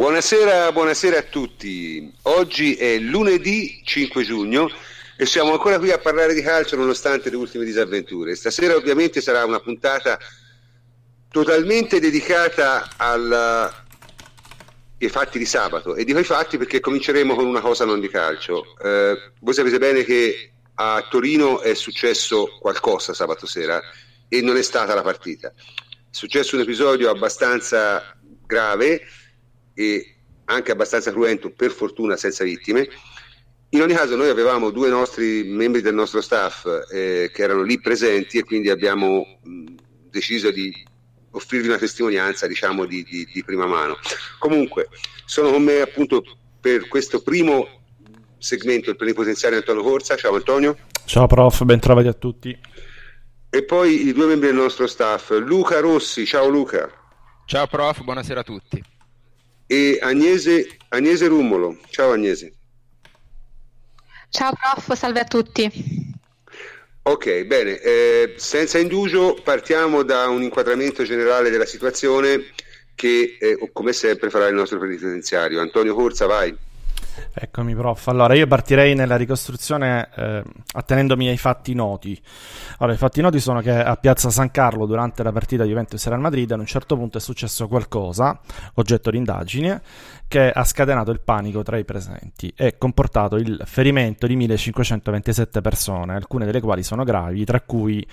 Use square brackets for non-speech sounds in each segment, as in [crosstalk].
Buonasera, buonasera a tutti. Oggi è lunedì 5 giugno e siamo ancora qui a parlare di calcio nonostante le ultime disavventure. Stasera ovviamente sarà una puntata totalmente dedicata al, ai fatti di sabato e dico i fatti perché cominceremo con una cosa non di calcio. Eh, voi sapete bene che a Torino è successo qualcosa sabato sera e non è stata la partita. È successo un episodio abbastanza grave e anche abbastanza cruento, per fortuna senza vittime. In ogni caso noi avevamo due nostri membri del nostro staff eh, che erano lì presenti e quindi abbiamo mh, deciso di offrirvi una testimonianza diciamo di, di, di, prima mano. Comunque sono con me appunto per questo primo segmento il plenipotenziario Antonio Corsa. Ciao Antonio. Ciao prof, ben trovati a tutti. E poi i due membri del nostro staff, Luca Rossi. Ciao Luca. Ciao prof, buonasera a tutti e Agnese, Agnese Rumolo. Ciao Agnese. Ciao prof, salve a tutti. Ok, bene, eh, senza indugio partiamo da un inquadramento generale della situazione che eh, come sempre farà il nostro penitenziario. Antonio Corsa, vai. Eccomi, prof. Allora, io partirei nella ricostruzione eh, attenendomi ai fatti noti. Allora, i fatti noti sono che a Piazza San Carlo, durante la partita Juventus-Real Madrid, ad un certo punto è successo qualcosa, oggetto di indagine, che ha scatenato il panico tra i presenti e comportato il ferimento di 1527 persone, alcune delle quali sono gravi, tra cui,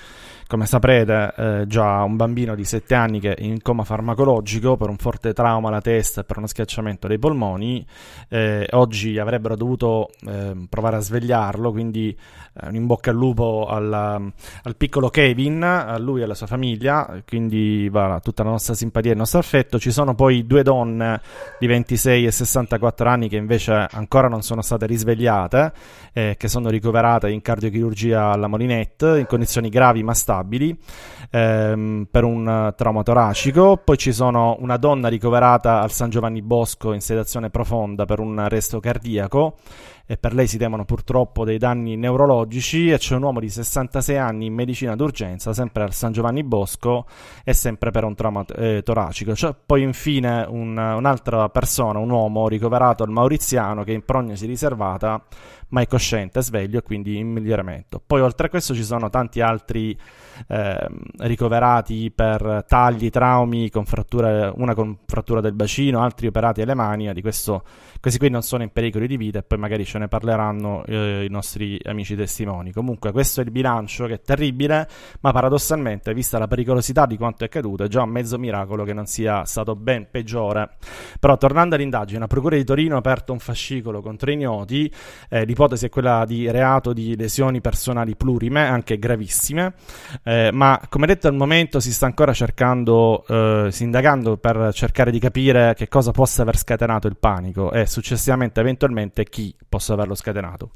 come saprete, eh, già un bambino di 7 anni che è in coma farmacologico per un forte trauma alla testa e per uno schiacciamento dei polmoni. Eh, oggi avrebbero dovuto eh, provare a svegliarlo, quindi eh, un in bocca al lupo alla, al piccolo Kevin, a lui e alla sua famiglia, quindi va tutta la nostra simpatia e il nostro affetto. Ci sono poi due donne di 26 66 e 64 anni che invece ancora non sono state risvegliate, eh, che sono ricoverate in cardiochirurgia alla Molinette in condizioni gravi ma stabili ehm, per un trauma toracico. Poi ci sono una donna ricoverata al San Giovanni Bosco in sedazione profonda per un arresto cardiaco e per lei si temono purtroppo dei danni neurologici e c'è un uomo di 66 anni in medicina d'urgenza, sempre al San Giovanni Bosco e sempre per un trauma eh, toracico. C'è poi infine un, un'altra persona, un uomo ricoverato al Mauriziano che è in prognosi riservata ma è cosciente, sveglio e quindi in miglioramento. Poi oltre a questo ci sono tanti altri eh, ricoverati per tagli, traumi, con frattura, una con frattura del bacino, altri operati alle mani, di questo, questi qui non sono in pericolo di vita e poi magari ce ne parleranno eh, i nostri amici testimoni. Comunque questo è il bilancio che è terribile, ma paradossalmente, vista la pericolosità di quanto è accaduto, è già un mezzo miracolo che non sia stato ben peggiore. Però tornando all'indagine, la Procura di Torino ha aperto un fascicolo contro i noti, eh, l'ipotesi è quella di reato di lesioni personali plurime, anche gravissime, eh, ma come detto al momento si sta ancora cercando, eh, si indagando per cercare di capire che cosa possa aver scatenato il panico e successivamente eventualmente chi possa averlo scatenato.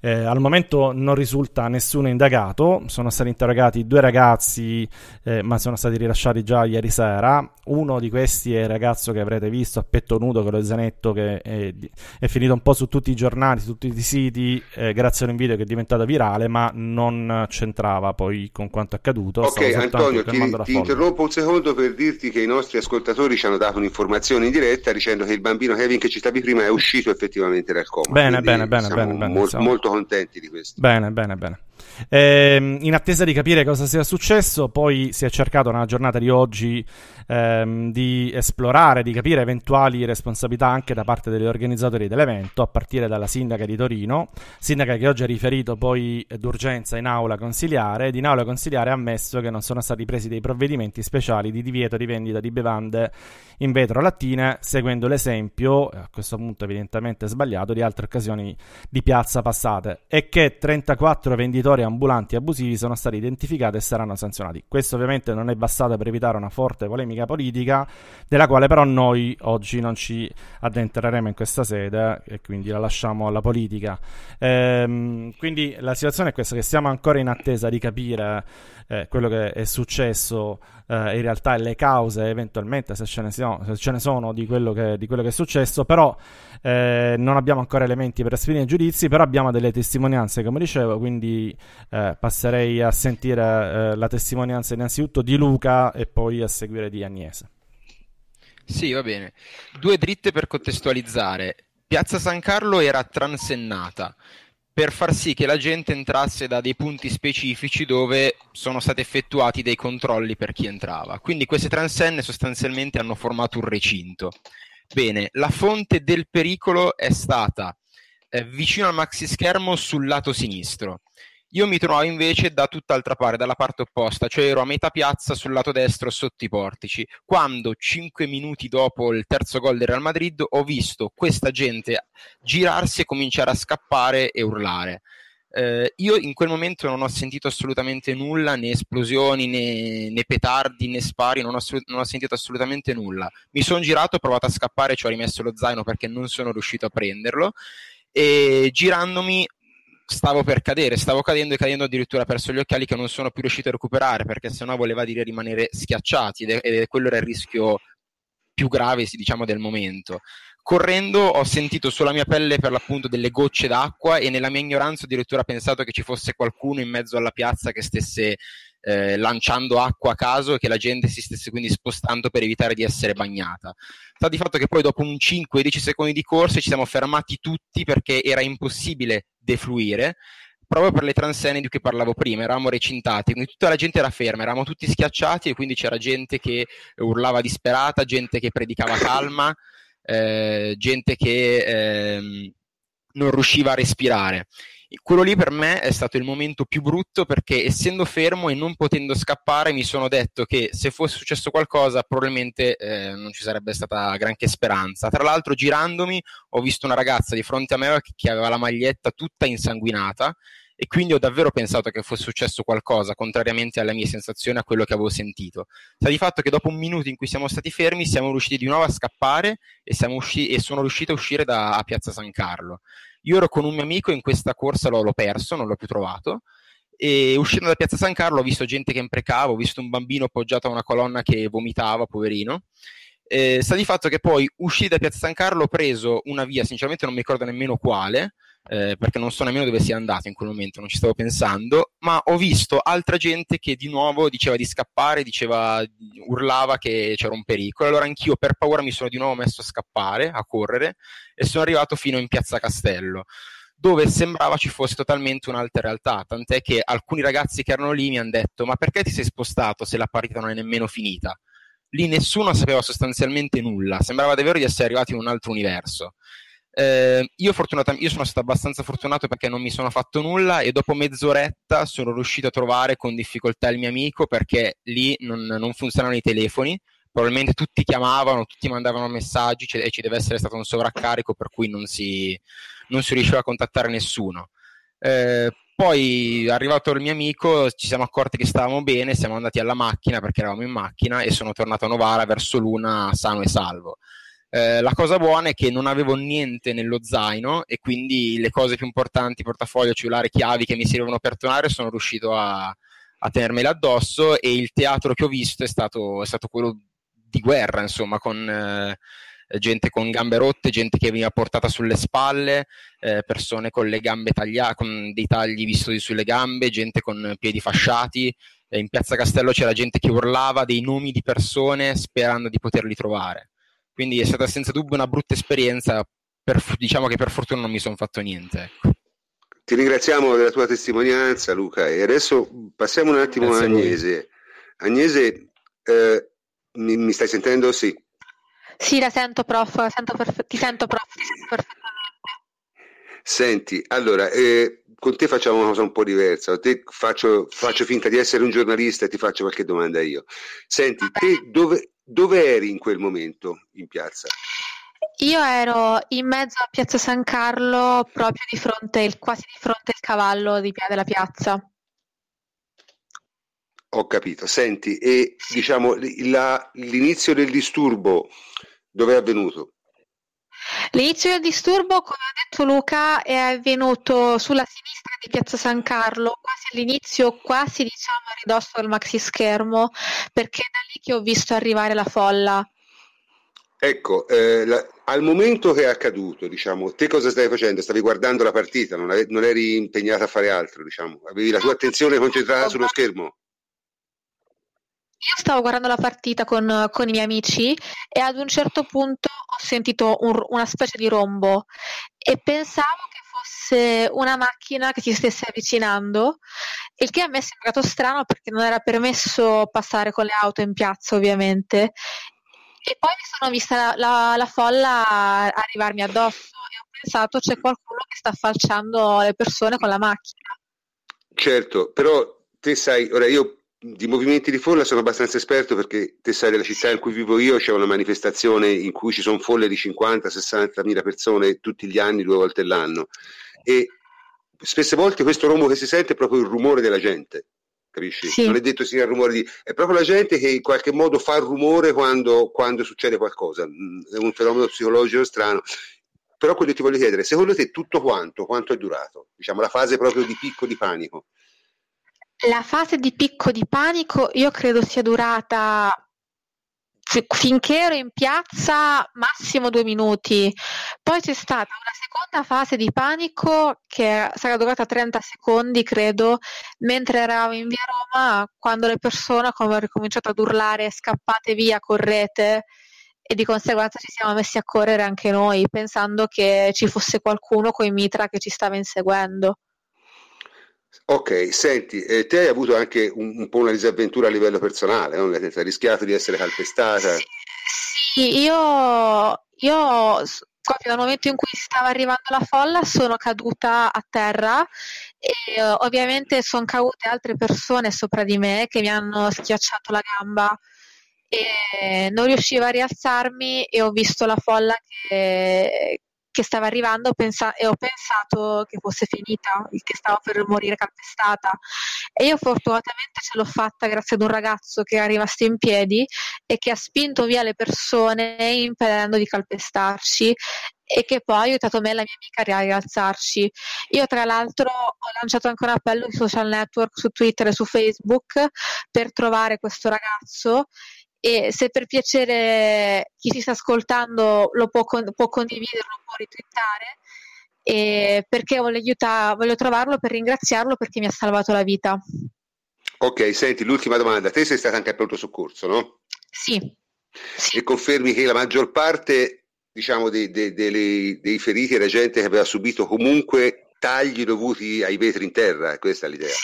Eh, al momento non risulta nessuno indagato, sono stati interrogati due ragazzi, eh, ma sono stati rilasciati già ieri sera. Uno di questi è il ragazzo che avrete visto a petto nudo con lo zanetto che è, è finito un po' su tutti i giornali, su tutti i siti, eh, grazie a un video che è diventato virale, ma non c'entrava poi con quanto accaduto. Ok, Antonio, ti, ti interrompo un secondo per dirti che i nostri ascoltatori ci hanno dato un'informazione in diretta dicendo che il bambino Kevin che citavi prima è uscito effettivamente dal coma. Bene, bene, bene, bene, bene. Molto, molto contenti di questo. Bene, bene, bene. Eh, in attesa di capire cosa sia successo, poi si è cercato nella giornata di oggi ehm, di esplorare, di capire eventuali responsabilità anche da parte degli organizzatori dell'evento, a partire dalla sindaca di Torino, sindaca che oggi ha riferito poi d'urgenza in aula consiliare, ed in aula consiliare ha ammesso che non sono stati presi dei provvedimenti speciali di divieto di vendita di bevande in vetro lattine, seguendo l'esempio, a questo punto evidentemente sbagliato, di altre occasioni di piazza passate, e che 34 venditori ambulanti abusivi sono stati identificati e saranno sanzionati. Questo ovviamente non è bastato per evitare una forte polemica politica, della quale però noi oggi non ci addentreremo in questa sede e quindi la lasciamo alla politica. Ehm, quindi la situazione è questa, che siamo ancora in attesa di capire eh, quello che è successo eh, in realtà e le cause eventualmente se ce ne sono, ce ne sono di, quello che, di, quello che, è successo però eh, non abbiamo ancora elementi per esprimere giudizi però abbiamo delle testimonianze come dicevo quindi eh, passerei a sentire eh, la testimonianza innanzitutto di Luca e poi a seguire di Agnese Sì, va bene. Due dritte per contestualizzare. Piazza San Carlo era transennata per far sì che la gente entrasse da dei punti specifici dove sono stati effettuati dei controlli per chi entrava. Quindi queste transenne sostanzialmente hanno formato un recinto. Bene, la fonte del pericolo è stata eh, vicino al maxi schermo sul lato sinistro. Io mi trovavo invece da tutt'altra parte, dalla parte opposta, cioè ero a metà piazza sul lato destro sotto i portici, quando cinque minuti dopo il terzo gol del Real Madrid ho visto questa gente girarsi e cominciare a scappare e urlare. Eh, io in quel momento non ho sentito assolutamente nulla, né esplosioni, né, né petardi, né spari, non ho, non ho, sentito assolutamente nulla. Mi sono girato, ho provato a scappare, ci ho rimesso lo zaino perché non sono riuscito a prenderlo e girandomi stavo per cadere, stavo cadendo e cadendo addirittura perso gli occhiali che non sono più riuscito a recuperare perché sennò voleva dire rimanere schiacciati ed, è, quello era il rischio più grave diciamo del momento. Correndo ho sentito sulla mia pelle per l'appunto delle gocce d'acqua e nella mia ignoranza ho addirittura pensato che ci fosse qualcuno in mezzo alla piazza che stesse eh, lanciando acqua a caso e che la gente si stesse quindi spostando per evitare di essere bagnata. Sta di fatto che poi dopo un 5-10 secondi di corsa ci siamo fermati tutti perché era impossibile defluire proprio per le transenne di cui parlavo prima, eravamo recintati, quindi tutta la gente era ferma, eravamo tutti schiacciati e quindi c'era gente che urlava disperata, gente che predicava [coughs] calma, eh, gente che eh, non riusciva a respirare quello lì per me è stato il momento più brutto perché essendo fermo e non potendo scappare mi sono detto che se fosse successo qualcosa probabilmente eh, non ci sarebbe stata granché speranza. Tra l'altro girandomi ho visto una ragazza di fronte a me che aveva la maglietta tutta insanguinata e quindi ho davvero pensato che fosse successo qualcosa, contrariamente alle mie sensazioni, a quello che avevo sentito. Sta di fatto che dopo un minuto in cui siamo stati fermi siamo riusciti di nuovo a scappare e, usci- e sono riuscito a uscire da Piazza San Carlo. Io ero con un mio amico in questa corsa, l'ho, l'ho perso, non l'ho più trovato. E uscendo da Piazza San Carlo ho visto gente che imprecava, ho visto un bambino appoggiato a una colonna che vomitava, poverino. Eh, sta di fatto che poi usciti da Piazza San Carlo ho preso una via, sinceramente non mi ricordo nemmeno quale, eh, perché non so nemmeno dove sia andato in quel momento, non ci stavo pensando, ma ho visto altra gente che di nuovo diceva di scappare, diceva, urlava che c'era un pericolo. Allora anch'io per paura mi sono di nuovo messo a scappare, a correre, e sono arrivato fino in Piazza Castello dove sembrava ci fosse totalmente un'altra realtà, tant'è che alcuni ragazzi che erano lì mi hanno detto ma perché ti sei spostato se la partita non è nemmeno finita? Lì nessuno sapeva sostanzialmente nulla, sembrava davvero di essere arrivati in un altro universo. Eh, io, io, sono stato abbastanza fortunato perché non mi sono fatto nulla e dopo mezz'oretta sono riuscito a trovare con difficoltà il mio amico perché lì non, non funzionavano i telefoni, probabilmente tutti chiamavano, tutti mandavano messaggi e ci deve essere stato un sovraccarico per cui non si, non si riusciva a contattare nessuno. Eh, poi arrivato il mio amico ci siamo accorti che stavamo bene, siamo andati alla macchina perché eravamo in macchina e sono tornato a Novara verso l'una sano e salvo. Eh, la cosa buona è che non avevo niente nello zaino e quindi le cose più importanti, portafoglio, cellulare, chiavi che mi servivano per tornare, sono riuscito a, a tenermele addosso e il teatro che ho visto è stato, è stato quello di guerra, insomma, con eh, gente con gambe rotte, gente che veniva portata sulle spalle, eh, persone con le gambe tagliate, con dei tagli vistosi sulle gambe, gente con piedi fasciati. in Piazza Castello c'era gente che urlava dei nomi di persone sperando di poterli trovare. Quindi è stata senza dubbio una brutta esperienza, per, diciamo che per fortuna non mi sono fatto niente. Ecco. Ti ringraziamo della tua testimonianza Luca e adesso passiamo un attimo Grazie a Agnese. Agnese, eh, mi, mi, stai sentendo? Sì. Sì, la sento prof, sento perfe- ti sento prof, ti sento perfettamente. Senti, allora, eh, con te facciamo una cosa un po' diversa. Te faccio, faccio, finta di essere un giornalista e ti faccio qualche domanda io. Senti, te dove, dove eri in quel momento in piazza? Io ero in mezzo a Piazza San Carlo, proprio di fronte, quasi di fronte al cavallo di della piazza. Ho capito. Senti, e diciamo la, l'inizio del disturbo dove è avvenuto? L'inizio del disturbo, come ha detto Luca, è avvenuto sulla sinistra di Piazza San Carlo, quasi all'inizio, quasi diciamo a ridosso del maxi schermo, perché è da lì che ho visto arrivare la folla. Ecco, eh, la, al momento che è accaduto, diciamo, te cosa stavi facendo? Stavi guardando la partita, non, ave, non eri impegnata a fare altro, diciamo, avevi la tua attenzione concentrata sullo schermo? Io stavo guardando la partita con, con, i miei amici e ad un certo punto ho sentito un, una specie di rombo e pensavo che fosse una macchina che si stesse avvicinando, il che a me è sembrato strano perché non era permesso passare con le auto in piazza ovviamente. E poi mi sono vista la, la, la folla arrivarmi addosso e ho pensato c'è qualcuno che sta falciando le persone con la macchina. Certo, però te sai, ora io di movimenti di folla sono abbastanza esperto perché te sai della città in cui vivo io c'è una manifestazione in cui ci sono folle di 50-60 mila persone tutti gli anni, due volte l'anno e spesse volte questo rombo che si sente è proprio il rumore della gente capisci? Sì. Non è detto sia il rumore di... è proprio la gente che in qualche modo fa il rumore quando, quando succede qualcosa mm, è un fenomeno psicologico strano però quello che ti voglio chiedere, secondo te tutto quanto, quanto è durato? Diciamo la fase proprio di picco di panico la fase di picco di panico io credo sia durata finché ero in piazza massimo due minuti. Poi c'è stata una seconda fase di panico che sarà durata 30 secondi, credo, mentre eravamo in via Roma, quando le persone hanno ricominciato ad urlare scappate via, correte e di conseguenza ci siamo messi a correre anche noi, pensando che ci fosse qualcuno con i mitra che ci stava inseguendo. Ok, senti, eh, te hai avuto anche un, un, po' una disavventura a livello personale, no? hai rischiato di essere calpestata. Sì, io, io proprio nel momento in cui stava arrivando la folla sono caduta a terra e uh, ovviamente sono cadute altre persone sopra di me che mi hanno schiacciato la gamba e non riuscivo a rialzarmi e ho visto la folla che, che stava arrivando pensa- e ho pensato che fosse finita, che stavo per morire calpestata. E io fortunatamente ce l'ho fatta grazie ad un ragazzo che è rimasto in piedi e che ha spinto via le persone impedendo di calpestarci e che poi ha aiutato me e la mia amica a rialzarci. Io tra l'altro ho lanciato anche un appello sui social network, su Twitter e su Facebook per trovare questo ragazzo e se per piacere chi si sta ascoltando lo può, con- può condividerlo, può ritwittare e perché voglio, aiutare, voglio trovarlo per ringraziarlo perché mi ha salvato la vita. Ok, senti, l'ultima domanda. Te sei stata anche a pronto soccorso, no? Sì. sì. E confermi che la maggior parte, diciamo, dei, dei, dei, dei feriti era gente che aveva subito comunque tagli dovuti ai vetri in terra, questa è l'idea. Sì,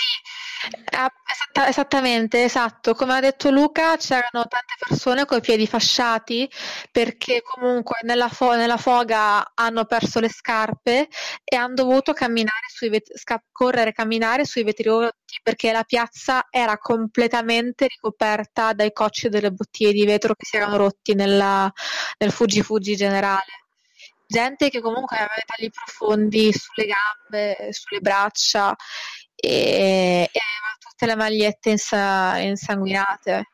Esatta, esattamente, esatto. Come ha detto Luca, c'erano tante persone con i piedi fasciati perché comunque nella, fo- nella foga hanno perso le scarpe e hanno dovuto camminare sui vet- sca- correre e camminare sui vetri rotti perché la piazza era completamente ricoperta dai cocci delle bottiglie di vetro che si erano rotti nella, nel fuggi fuggi generale gente che comunque aveva tagli profondi sulle gambe, sulle braccia e, e tutte le magliette insa- insanguinate.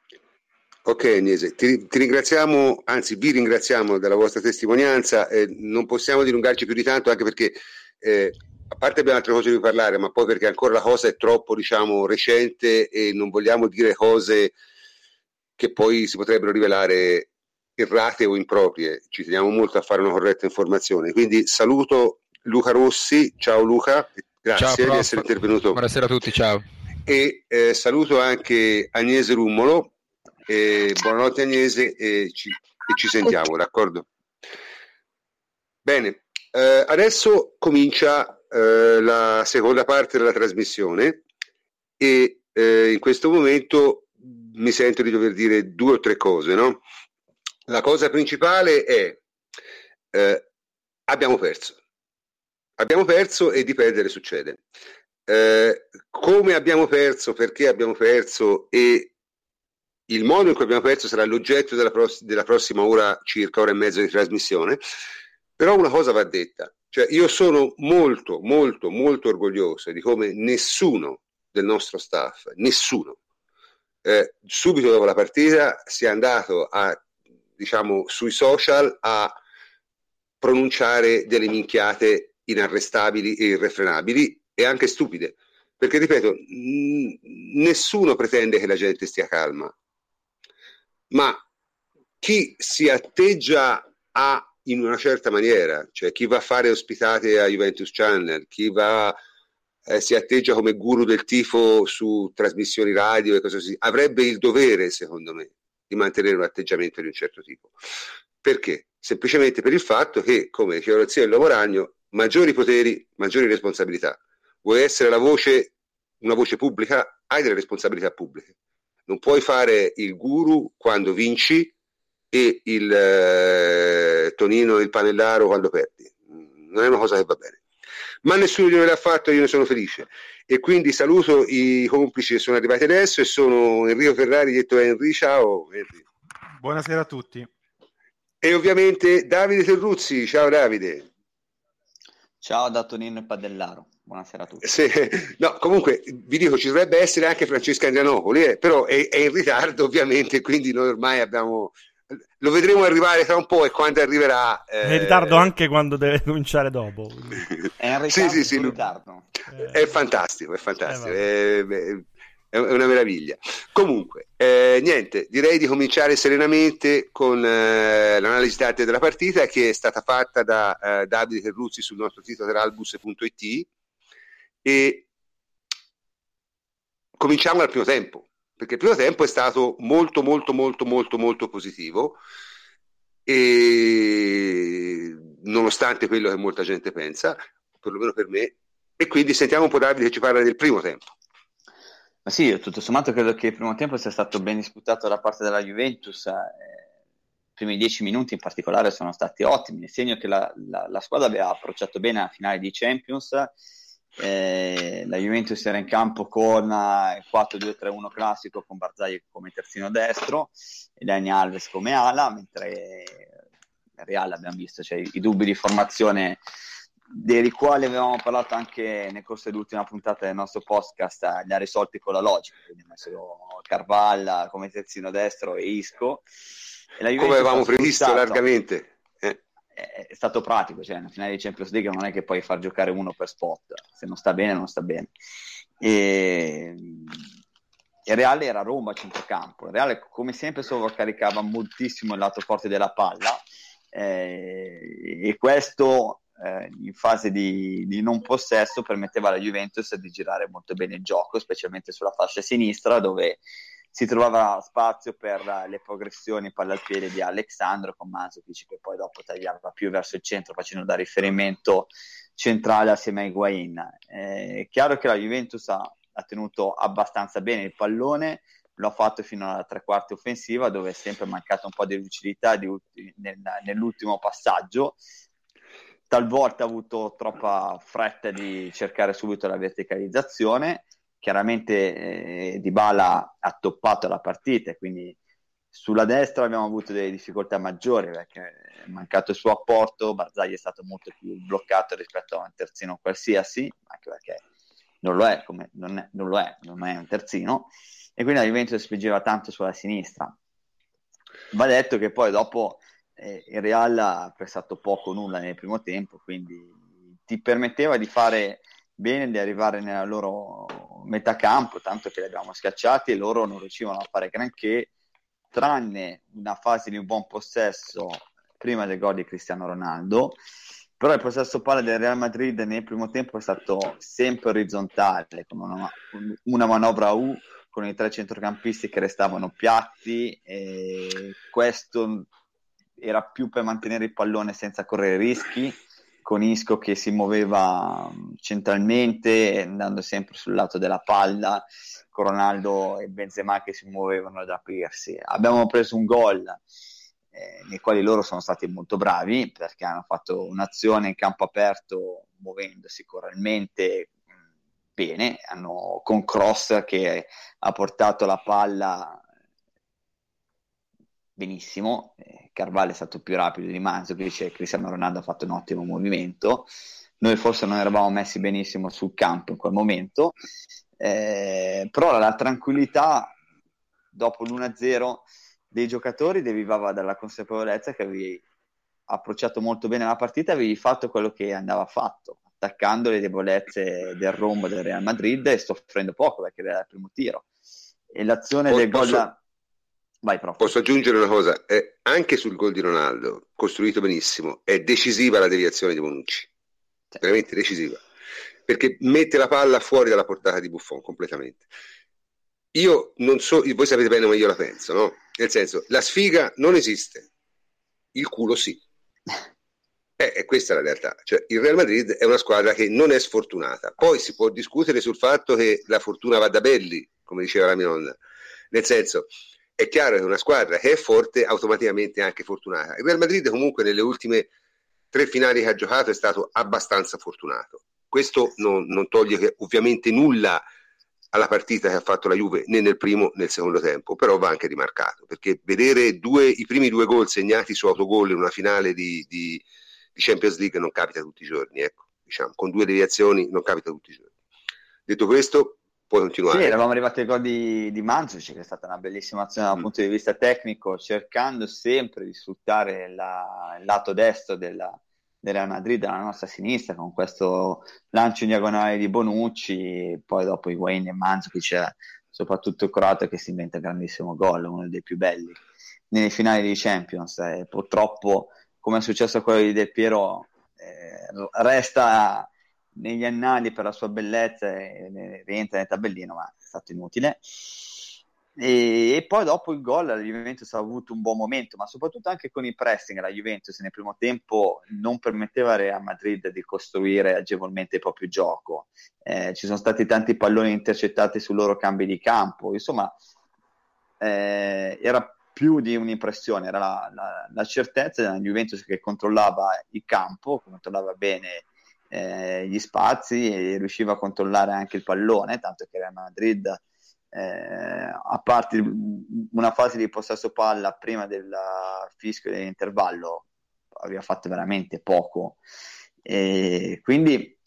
Ok Agnese, ti, ti, ringraziamo, anzi vi ringraziamo della vostra testimonianza, eh, non possiamo dilungarci più di tanto anche perché eh, a parte abbiamo altre cose di parlare, ma poi perché ancora la cosa è troppo diciamo recente e non vogliamo dire cose che poi si potrebbero rivelare errate o improprie, ci teniamo molto a fare una corretta informazione. Quindi saluto Luca Rossi, ciao Luca, Grazie ciao, di essere intervenuto. Buonasera a tutti, ciao. E eh, saluto anche Agnese Rummolo. Eh, buonanotte Agnese e ci, e ci sentiamo, d'accordo? Bene, eh, adesso comincia eh, la seconda parte della trasmissione e eh, in questo momento mi sento di dover dire due o tre cose. No? La cosa principale è eh, abbiamo perso abbiamo perso e di perdere succede. Eh, come abbiamo perso, perché abbiamo perso e il modo in cui abbiamo perso sarà l'oggetto della, pross- della prossima ora, circa ora e mezza di trasmissione, però una cosa va detta, cioè io sono molto, molto, molto orgoglioso di come nessuno del nostro staff, nessuno, eh, subito dopo la partita sia andato a, diciamo, sui social a pronunciare delle minchiate inarrestabili e irrefrenabili e anche stupide. Perché, ripeto, n- nessuno pretende che la gente stia calma, ma chi si atteggia a in una certa maniera, cioè chi va a fare ospitate a Juventus Channel, chi va eh, si atteggia come guru del tifo su trasmissioni radio e cose così, avrebbe il dovere, secondo me, di mantenere un atteggiamento di un certo tipo. Perché? Semplicemente per il fatto che, come diceva lo zio Lomo Ragno, maggiori poteri, maggiori responsabilità. Vuoi essere la voce, una voce pubblica, hai delle responsabilità pubbliche. Non puoi fare il guru quando vinci e il eh, tonino, il panellaro quando perdi. Non è una cosa che va bene ma nessuno di noi l'ha fatto e io ne sono felice. E quindi saluto i complici che sono arrivati adesso e sono Enrico Ferrari, detto Henry, ciao Henry. Buonasera a tutti. E ovviamente Davide Terruzzi, ciao Davide. Ciao da Tonino e Padellaro, buonasera a tutti. Se, no, comunque vi dico, ci dovrebbe essere anche Francesca Andrianopoli, eh, però è, è in ritardo [laughs] ovviamente, quindi noi ormai abbiamo lo vedremo arrivare tra un po' e quando arriverà eh... è in ritardo anche quando deve [laughs] cominciare dopo. [laughs] È in ritardo, sì, sì, sì, ritardo. è fantastico è fantastico. Eh, è, una meraviglia comunque eh, niente direi di cominciare serenamente con eh, l'analisi date della partita che è stata fatta da eh, Davide Terruzzi sul nostro sito teralbus.it e cominciamo dal primo tempo perché il primo tempo è stato molto molto molto molto molto positivo e nonostante quello che molta gente pensa, perlomeno per me, e quindi sentiamo un po' Davide che ci parla del primo tempo. Ma sì, tutto sommato credo che il primo tempo sia stato ben disputato da parte della Juventus. Eh, I primi dieci minuti in particolare sono stati ottimi, nel segno che la, la, la squadra aveva approcciato bene alla finale di Champions eh, la Juventus era in campo con eh, il 4-2-3-1 classico con Barzagli come terzino destro e Dani Alves come ala, mentre Real abbiamo visto cioè, i dubbi di formazione dei quali avevamo parlato anche nel corso dell'ultima puntata del nostro podcast, eh, li ha risolti con la logica, quindi ha messo Carvalla come terzino destro e Isco. E come avevamo previsto largamente è stato pratico, cioè nella finale di Champions League non è che puoi far giocare uno per spot, se non sta bene non sta bene. E il Reale era Roma a centrocampo, il Reale come sempre sovraccaricava moltissimo il lato forte della palla eh, e questo eh, in fase di, di, non possesso permetteva alla Juventus di girare molto bene il gioco, specialmente sulla fascia sinistra dove si trovava spazio per le progressioni palla al piede di Alexandro con Manzukic che poi dopo tagliava più verso il centro facendo da riferimento centrale assieme a Higuain. È chiaro che la Juventus ha, ha tenuto abbastanza bene il pallone, lo ha fatto fino alla tre quarti offensiva dove è sempre mancato un po' di lucidità di, nel, nell'ultimo passaggio. Talvolta ha avuto troppa fretta di cercare subito la verticalizzazione. Chiaramente eh, Dybala ha toppato la partita, quindi sulla destra abbiamo avuto delle difficoltà maggiori perché è mancato il suo apporto, Barzagli è stato molto più bloccato rispetto a un terzino qualsiasi, anche perché non lo è, come, non, è, non, lo è, non è un terzino, e quindi la Juventus spingeva tanto sulla sinistra. Va detto che poi dopo eh, il Real ha prestato poco o nulla nel primo tempo, quindi ti permetteva di fare bene, di arrivare nella loro metà campo, tanto che li abbiamo schiacciati e loro non riuscivano a fare granché, tranne una fase di un buon possesso prima del gol di Cristiano Ronaldo. Però il possesso palla del Real Madrid nel primo tempo è stato sempre orizzontale, con una, una manovra U con i tre centrocampisti che restavano piatti e questo era più per mantenere il pallone senza correre rischi con Isco che si muoveva mm, centralmente, andando sempre sul lato della palla, con Ronaldo e Benzema che si muovevano ad aprirsi. Abbiamo preso un gol eh, nei quali loro sono stati molto bravi perché hanno fatto un'azione in campo aperto muovendosi coralmente mm, bene, hanno, con Cross che ha portato la palla benissimo, eh, Carvalho è stato più rapido di Manzovic Cristiano Ronaldo ha fatto un ottimo movimento. Noi forse non eravamo messi benissimo sul campo in quel momento, eh, però la tranquillità dopo l'1-0 dei giocatori derivava dalla consapevolezza che avevi approcciato molto bene la partita, avevi fatto quello che andava fatto, attaccando le debolezze del rombo del Real Madrid e soffrendo poco perché era il primo tiro. E l'azione posso, del gol... Vai, Posso aggiungere una cosa? Eh, anche sul gol di Ronaldo, costruito benissimo, è decisiva la deviazione di Bonucci. Sì. Veramente decisiva. perché mette la palla fuori dalla portata di Buffon completamente. Io non so, voi sapete bene come io la penso, no? Nel senso, la sfiga non esiste, il culo sì. Eh, e questa è la realtà. Cioè, il Real Madrid è una squadra che non è sfortunata. Poi si può discutere sul fatto che la fortuna va da belli, come diceva la mia nonna. Nel senso, è chiaro che una squadra che è forte automaticamente è anche fortunata. Il Real Madrid comunque nelle ultime tre finali che ha giocato è stato abbastanza fortunato. Questo non, non toglie ovviamente nulla alla partita che ha fatto la Juve né nel primo né nel secondo tempo, però va anche rimarcato, perché vedere due, i primi due gol segnati su autogol in una finale di, di, di, Champions League non capita tutti i giorni, ecco, diciamo, con due deviazioni non capita tutti i giorni. Detto questo, puoi continuare. Sì, eravamo arrivati al gol di, di Manzuc, che è stata una bellissima azione dal mm. punto di vista tecnico, cercando sempre di sfruttare la, il lato destro della, del Real Madrid alla nostra sinistra con questo lancio in diagonale di Bonucci, poi dopo Higuain e Mandzukic, soprattutto il croato che si inventa un grandissimo gol, uno dei più belli nelle finali di Champions. E purtroppo, come è successo a quello di Del Piero, eh, resta negli annali per la sua bellezza e rientra nel tabellino, ma è stato inutile. E, e, poi dopo il gol la Juventus ha avuto un buon momento, ma soprattutto anche con il pressing la Juventus nel primo tempo non permetteva a Real Madrid di costruire agevolmente il proprio gioco. Eh, ci sono stati tanti palloni intercettati sul loro cambio di campo, insomma eh, era più di un'impressione, era la, la, la certezza della Juventus che controllava il campo, controllava bene eh, gli spazi e riusciva a controllare anche il pallone, tanto che Real Madrid eh, a parte una fase di possesso palla prima del fischio dell'intervallo aveva fatto veramente poco e quindi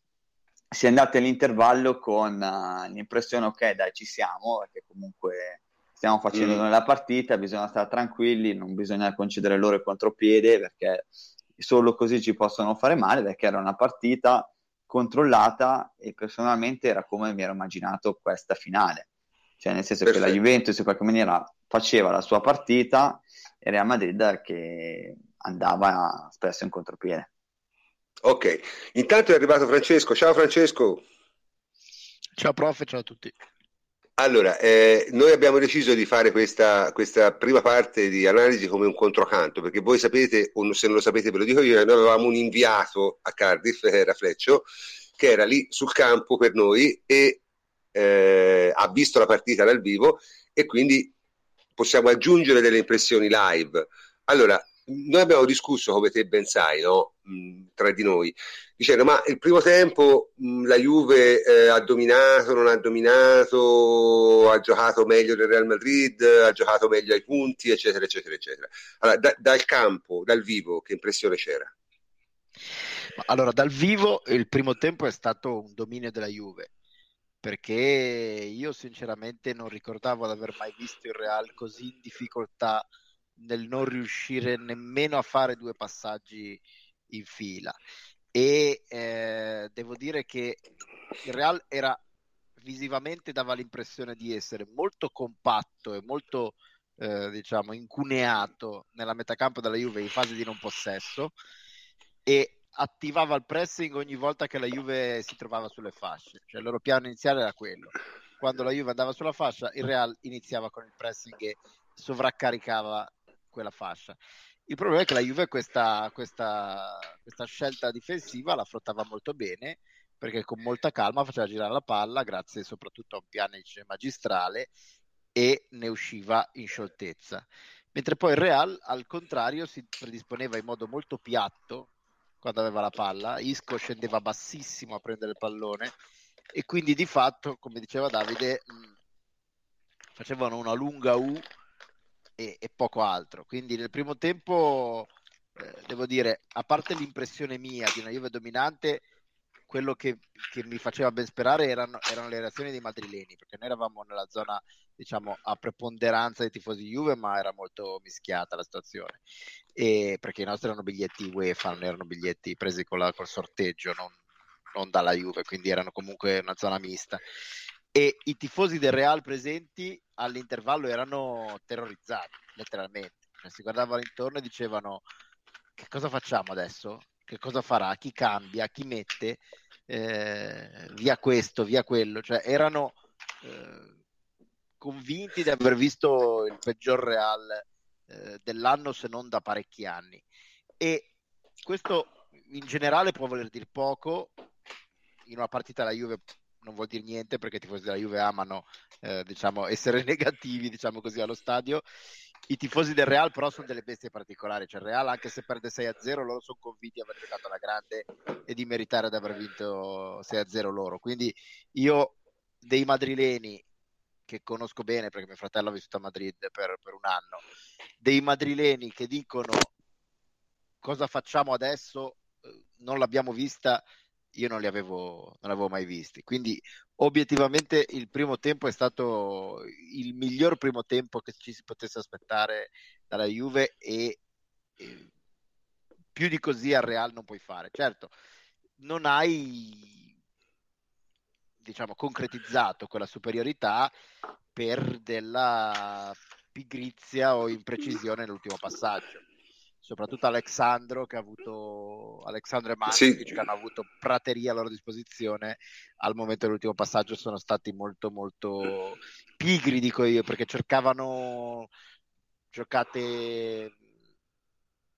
si è andati all'intervallo con uh, l'impressione ok dai ci siamo perché comunque stiamo facendo mm. la partita bisogna stare tranquilli non bisogna concedere loro il contropiede perché solo così ci possono fare male perché era una partita controllata e personalmente era come mi ero immaginato questa finale cioè nel senso Perfetto. che la Juventus in qualche maniera faceva la sua partita e Real Madrid che andava spesso in contropiede. Ok, intanto è arrivato Francesco. Ciao Francesco. Ciao prof, ciao a tutti. Allora, eh, noi abbiamo deciso di fare questa, questa, prima parte di analisi come un controcanto, perché voi sapete, o se non lo sapete ve lo dico io, noi avevamo un inviato a Cardiff, era Fleccio, che era lì sul campo per noi e eh, ha visto la partita dal vivo e quindi possiamo aggiungere delle impressioni live. Allora, noi abbiamo discusso, come te ben sai, no? mh, tra di noi, dicendo ma il primo tempo mh, la Juve eh, ha dominato, non ha dominato, ha giocato meglio del Real Madrid, ha giocato meglio ai punti, eccetera, eccetera, eccetera. Allora, da, dal campo, dal vivo, che impressione c'era? Allora, dal vivo il primo tempo è stato un dominio della Juve perché io sinceramente non ricordavo di aver mai visto il Real così in difficoltà nel non riuscire nemmeno a fare due passaggi in fila e eh, devo dire che il Real era visivamente dava l'impressione di essere molto compatto e molto eh, diciamo incuneato nella metacampo della Juve in fase di non possesso e attivava il pressing ogni volta che la Juve si trovava sulle fasce, cioè il loro piano iniziale era quello. Quando la Juve andava sulla fascia, il Real iniziava con il pressing e sovraccaricava quella fascia. Il problema è che la Juve questa, questa, questa scelta difensiva l'affrontava molto bene perché con molta calma faceva girare la palla grazie soprattutto a un piano magistrale e ne usciva in scioltezza. Mentre poi il Real al contrario si predisponeva in modo molto piatto quando aveva la palla, Isco scendeva bassissimo a prendere il pallone e quindi di fatto, come diceva Davide, mh, facevano una lunga U e, e, poco altro. Quindi nel primo tempo, eh, devo dire, a parte l'impressione mia di una Juve dominante, quello che, che mi faceva ben sperare erano, erano, le reazioni dei madrileni, perché noi eravamo nella zona, diciamo, a preponderanza dei tifosi Juve, ma era molto mischiata la situazione e perché i nostri erano biglietti UEFA, non erano biglietti presi la, col sorteggio, non, non, dalla Juve, quindi erano comunque una zona mista. E i tifosi del Real presenti all'intervallo erano terrorizzati, letteralmente. Cioè, si guardavano intorno e dicevano che cosa facciamo adesso? Che cosa farà? Chi cambia? Chi mette? eh, via questo, via quello, cioè erano eh, convinti di aver visto il peggior Real eh, dell'anno se non da parecchi anni e questo in generale può voler dire poco in una partita la Juve non vuol dire niente perché i tifosi della Juve amano eh, diciamo, essere [laughs] negativi diciamo così, allo stadio. I tifosi del Real però sono delle bestie particolari, cioè il Real anche se perde 6-0 loro sono convinti di aver giocato alla grande e di meritare di aver vinto 6-0 loro. Quindi io dei madrileni che conosco bene perché mio fratello ha vissuto a Madrid per, per un anno, dei madrileni che dicono cosa facciamo adesso, eh, non l'abbiamo vista io non li avevo, non avevo mai visti. Quindi obiettivamente il primo tempo è stato il miglior primo tempo che ci si potesse aspettare dalla Juve e, e più di così al Real non puoi fare. Certo, non hai diciamo concretizzato quella superiorità per della pigrizia o imprecisione nell'ultimo passaggio soprattutto Alexandro che ha avuto Alexandro e Mansic sì. che hanno avuto prateria a loro disposizione al momento dell'ultimo passaggio sono stati molto molto pigri dico io perché cercavano giocate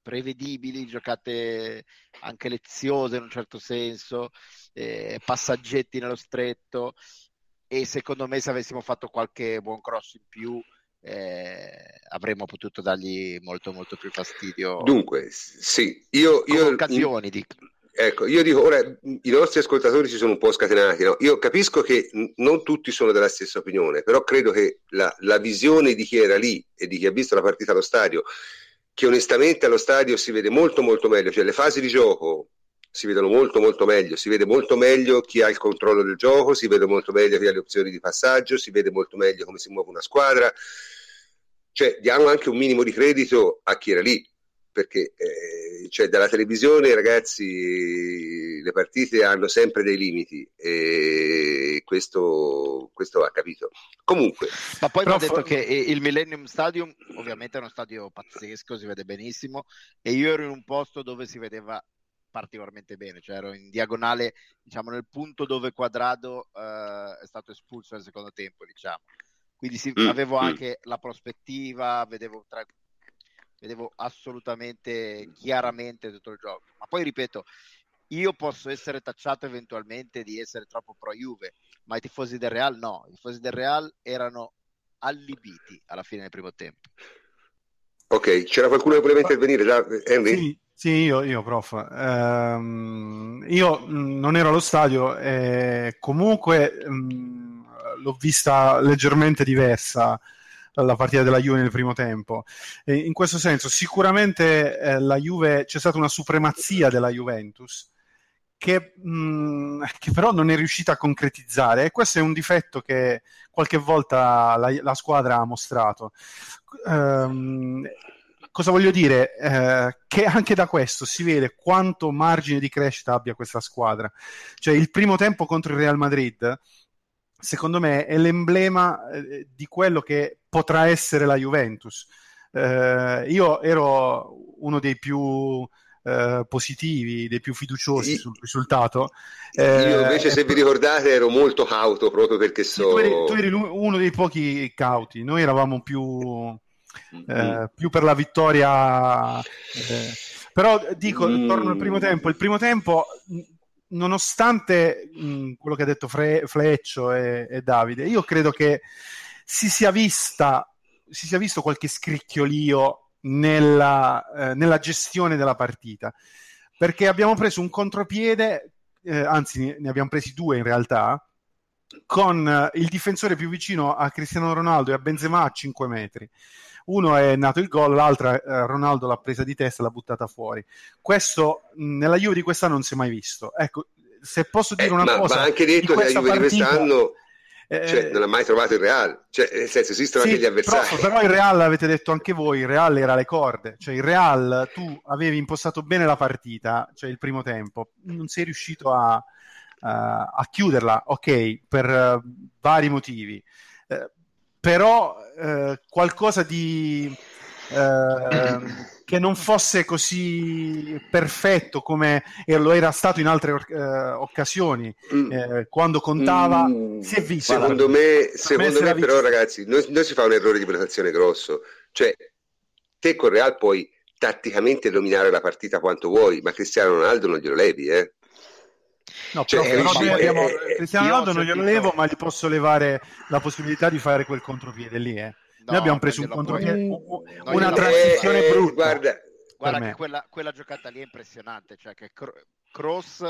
prevedibili, giocate anche leziose in un certo senso, eh, passaggetti nello stretto e secondo me se avessimo fatto qualche buon cross in più eh, avremmo potuto dargli molto molto più fastidio. Dunque, sì, io... io occasioni, dico. Ecco, io dico, ora i nostri ascoltatori si sono un po' scatenati, no? io capisco che non tutti sono della stessa opinione, però credo che la, la, visione di chi era lì e di chi ha visto la partita allo stadio, che onestamente allo stadio si vede molto molto meglio, cioè le fasi di gioco si vedono molto molto meglio, si vede molto meglio chi ha il controllo del gioco, si vede molto meglio chi ha le opzioni di passaggio, si vede molto meglio come si muove una squadra, cioè diamo anche un minimo di credito a chi era lì, perché eh, cioè, dalla televisione ragazzi le partite hanno sempre dei limiti e questo, questo va capito. Comunque, ma poi mi ha detto che il Millennium Stadium ovviamente è uno stadio pazzesco, si vede benissimo e io ero in un posto dove si vedeva particolarmente bene, cioè ero in diagonale, diciamo nel punto dove Quadrado eh, è stato espulso nel secondo tempo, diciamo quindi sì, mm, avevo mm. anche la prospettiva, vedevo, tra... vedevo assolutamente chiaramente tutto il gioco. Ma poi ripeto, io posso essere tacciato eventualmente di essere troppo pro Juve, ma i tifosi del Real no, i tifosi del Real erano allibiti alla fine del primo tempo. Ok, c'era qualcuno che voleva intervenire? Da, Henry? Sì, sì, io, io prof. Um, io mh, non ero allo stadio e comunque mh, l'ho vista leggermente diversa la partita della Juve nel primo tempo. E in questo senso, sicuramente eh, la Juve c'è stata una supremazia della Juventus che, mh, mm, che, però non è riuscita a concretizzare e questo è un difetto che qualche volta la, la squadra ha mostrato. Um, cosa voglio dire? Eh, che anche da questo si vede quanto margine di crescita abbia questa squadra. Cioè, il primo tempo contro il Real Madrid secondo me è l'emblema eh, di quello che potrà essere la Juventus. Eh, io ero uno dei più eh, positivi, dei più fiduciosi sul risultato. io eh, invece, se vi ricordate, ero molto cauto proprio perché so. Tu eri, tu eri uno dei pochi cauti, noi eravamo più, mm-hmm. più per la vittoria. però dico, mm. torno al primo tempo. Il primo tempo nonostante mh, quello che ha detto Fre- Fleccio e, e, Davide, io credo che si sia vista, si sia visto qualche scricchiolio nella, eh, nella gestione della partita, perché abbiamo preso un contropiede, eh, anzi ne, ne abbiamo presi due in realtà, con eh, il difensore più vicino a Cristiano Ronaldo e a Benzema a 5 metri uno è nato il gol, l'altra eh, Ronaldo l'ha presa di testa e l'ha buttata fuori. Questo nella Juve di quest'anno non si è mai visto. Ecco, se posso dire eh, una ma, cosa, ma anche detto che la Juve partita, di quest'anno eh, cioè, non ha mai trovato il Real, cioè, nel senso esistono sì, anche gli avversari. Però, però il Real, avete detto anche voi, il Real era le corde, cioè il Real tu avevi impostato bene la partita, cioè il primo tempo, non sei riuscito a, a, a chiuderla, ok, per uh, vari motivi. Però eh, qualcosa di, eh, [coughs] che non fosse così perfetto come lo era stato in altre eh, occasioni mm. eh, quando contava mm. si è visto secondo me, secondo me, me però ragazzi noi, noi, si fa un errore di prestazione grosso cioè te con Real puoi tatticamente dominare la partita quanto vuoi ma Cristiano Ronaldo non glielo levi eh No, cioè, però, però abbiamo, eh, Cristiano Ronaldo non glielo levo, ma gli posso levare la possibilità di fare quel contropiede lì. Eh. No, Noi abbiamo preso un contropiede, puoi... una transizione eh, brutta. Guarda, guarda che quella, quella, giocata lì è impressionante, cioè che Cross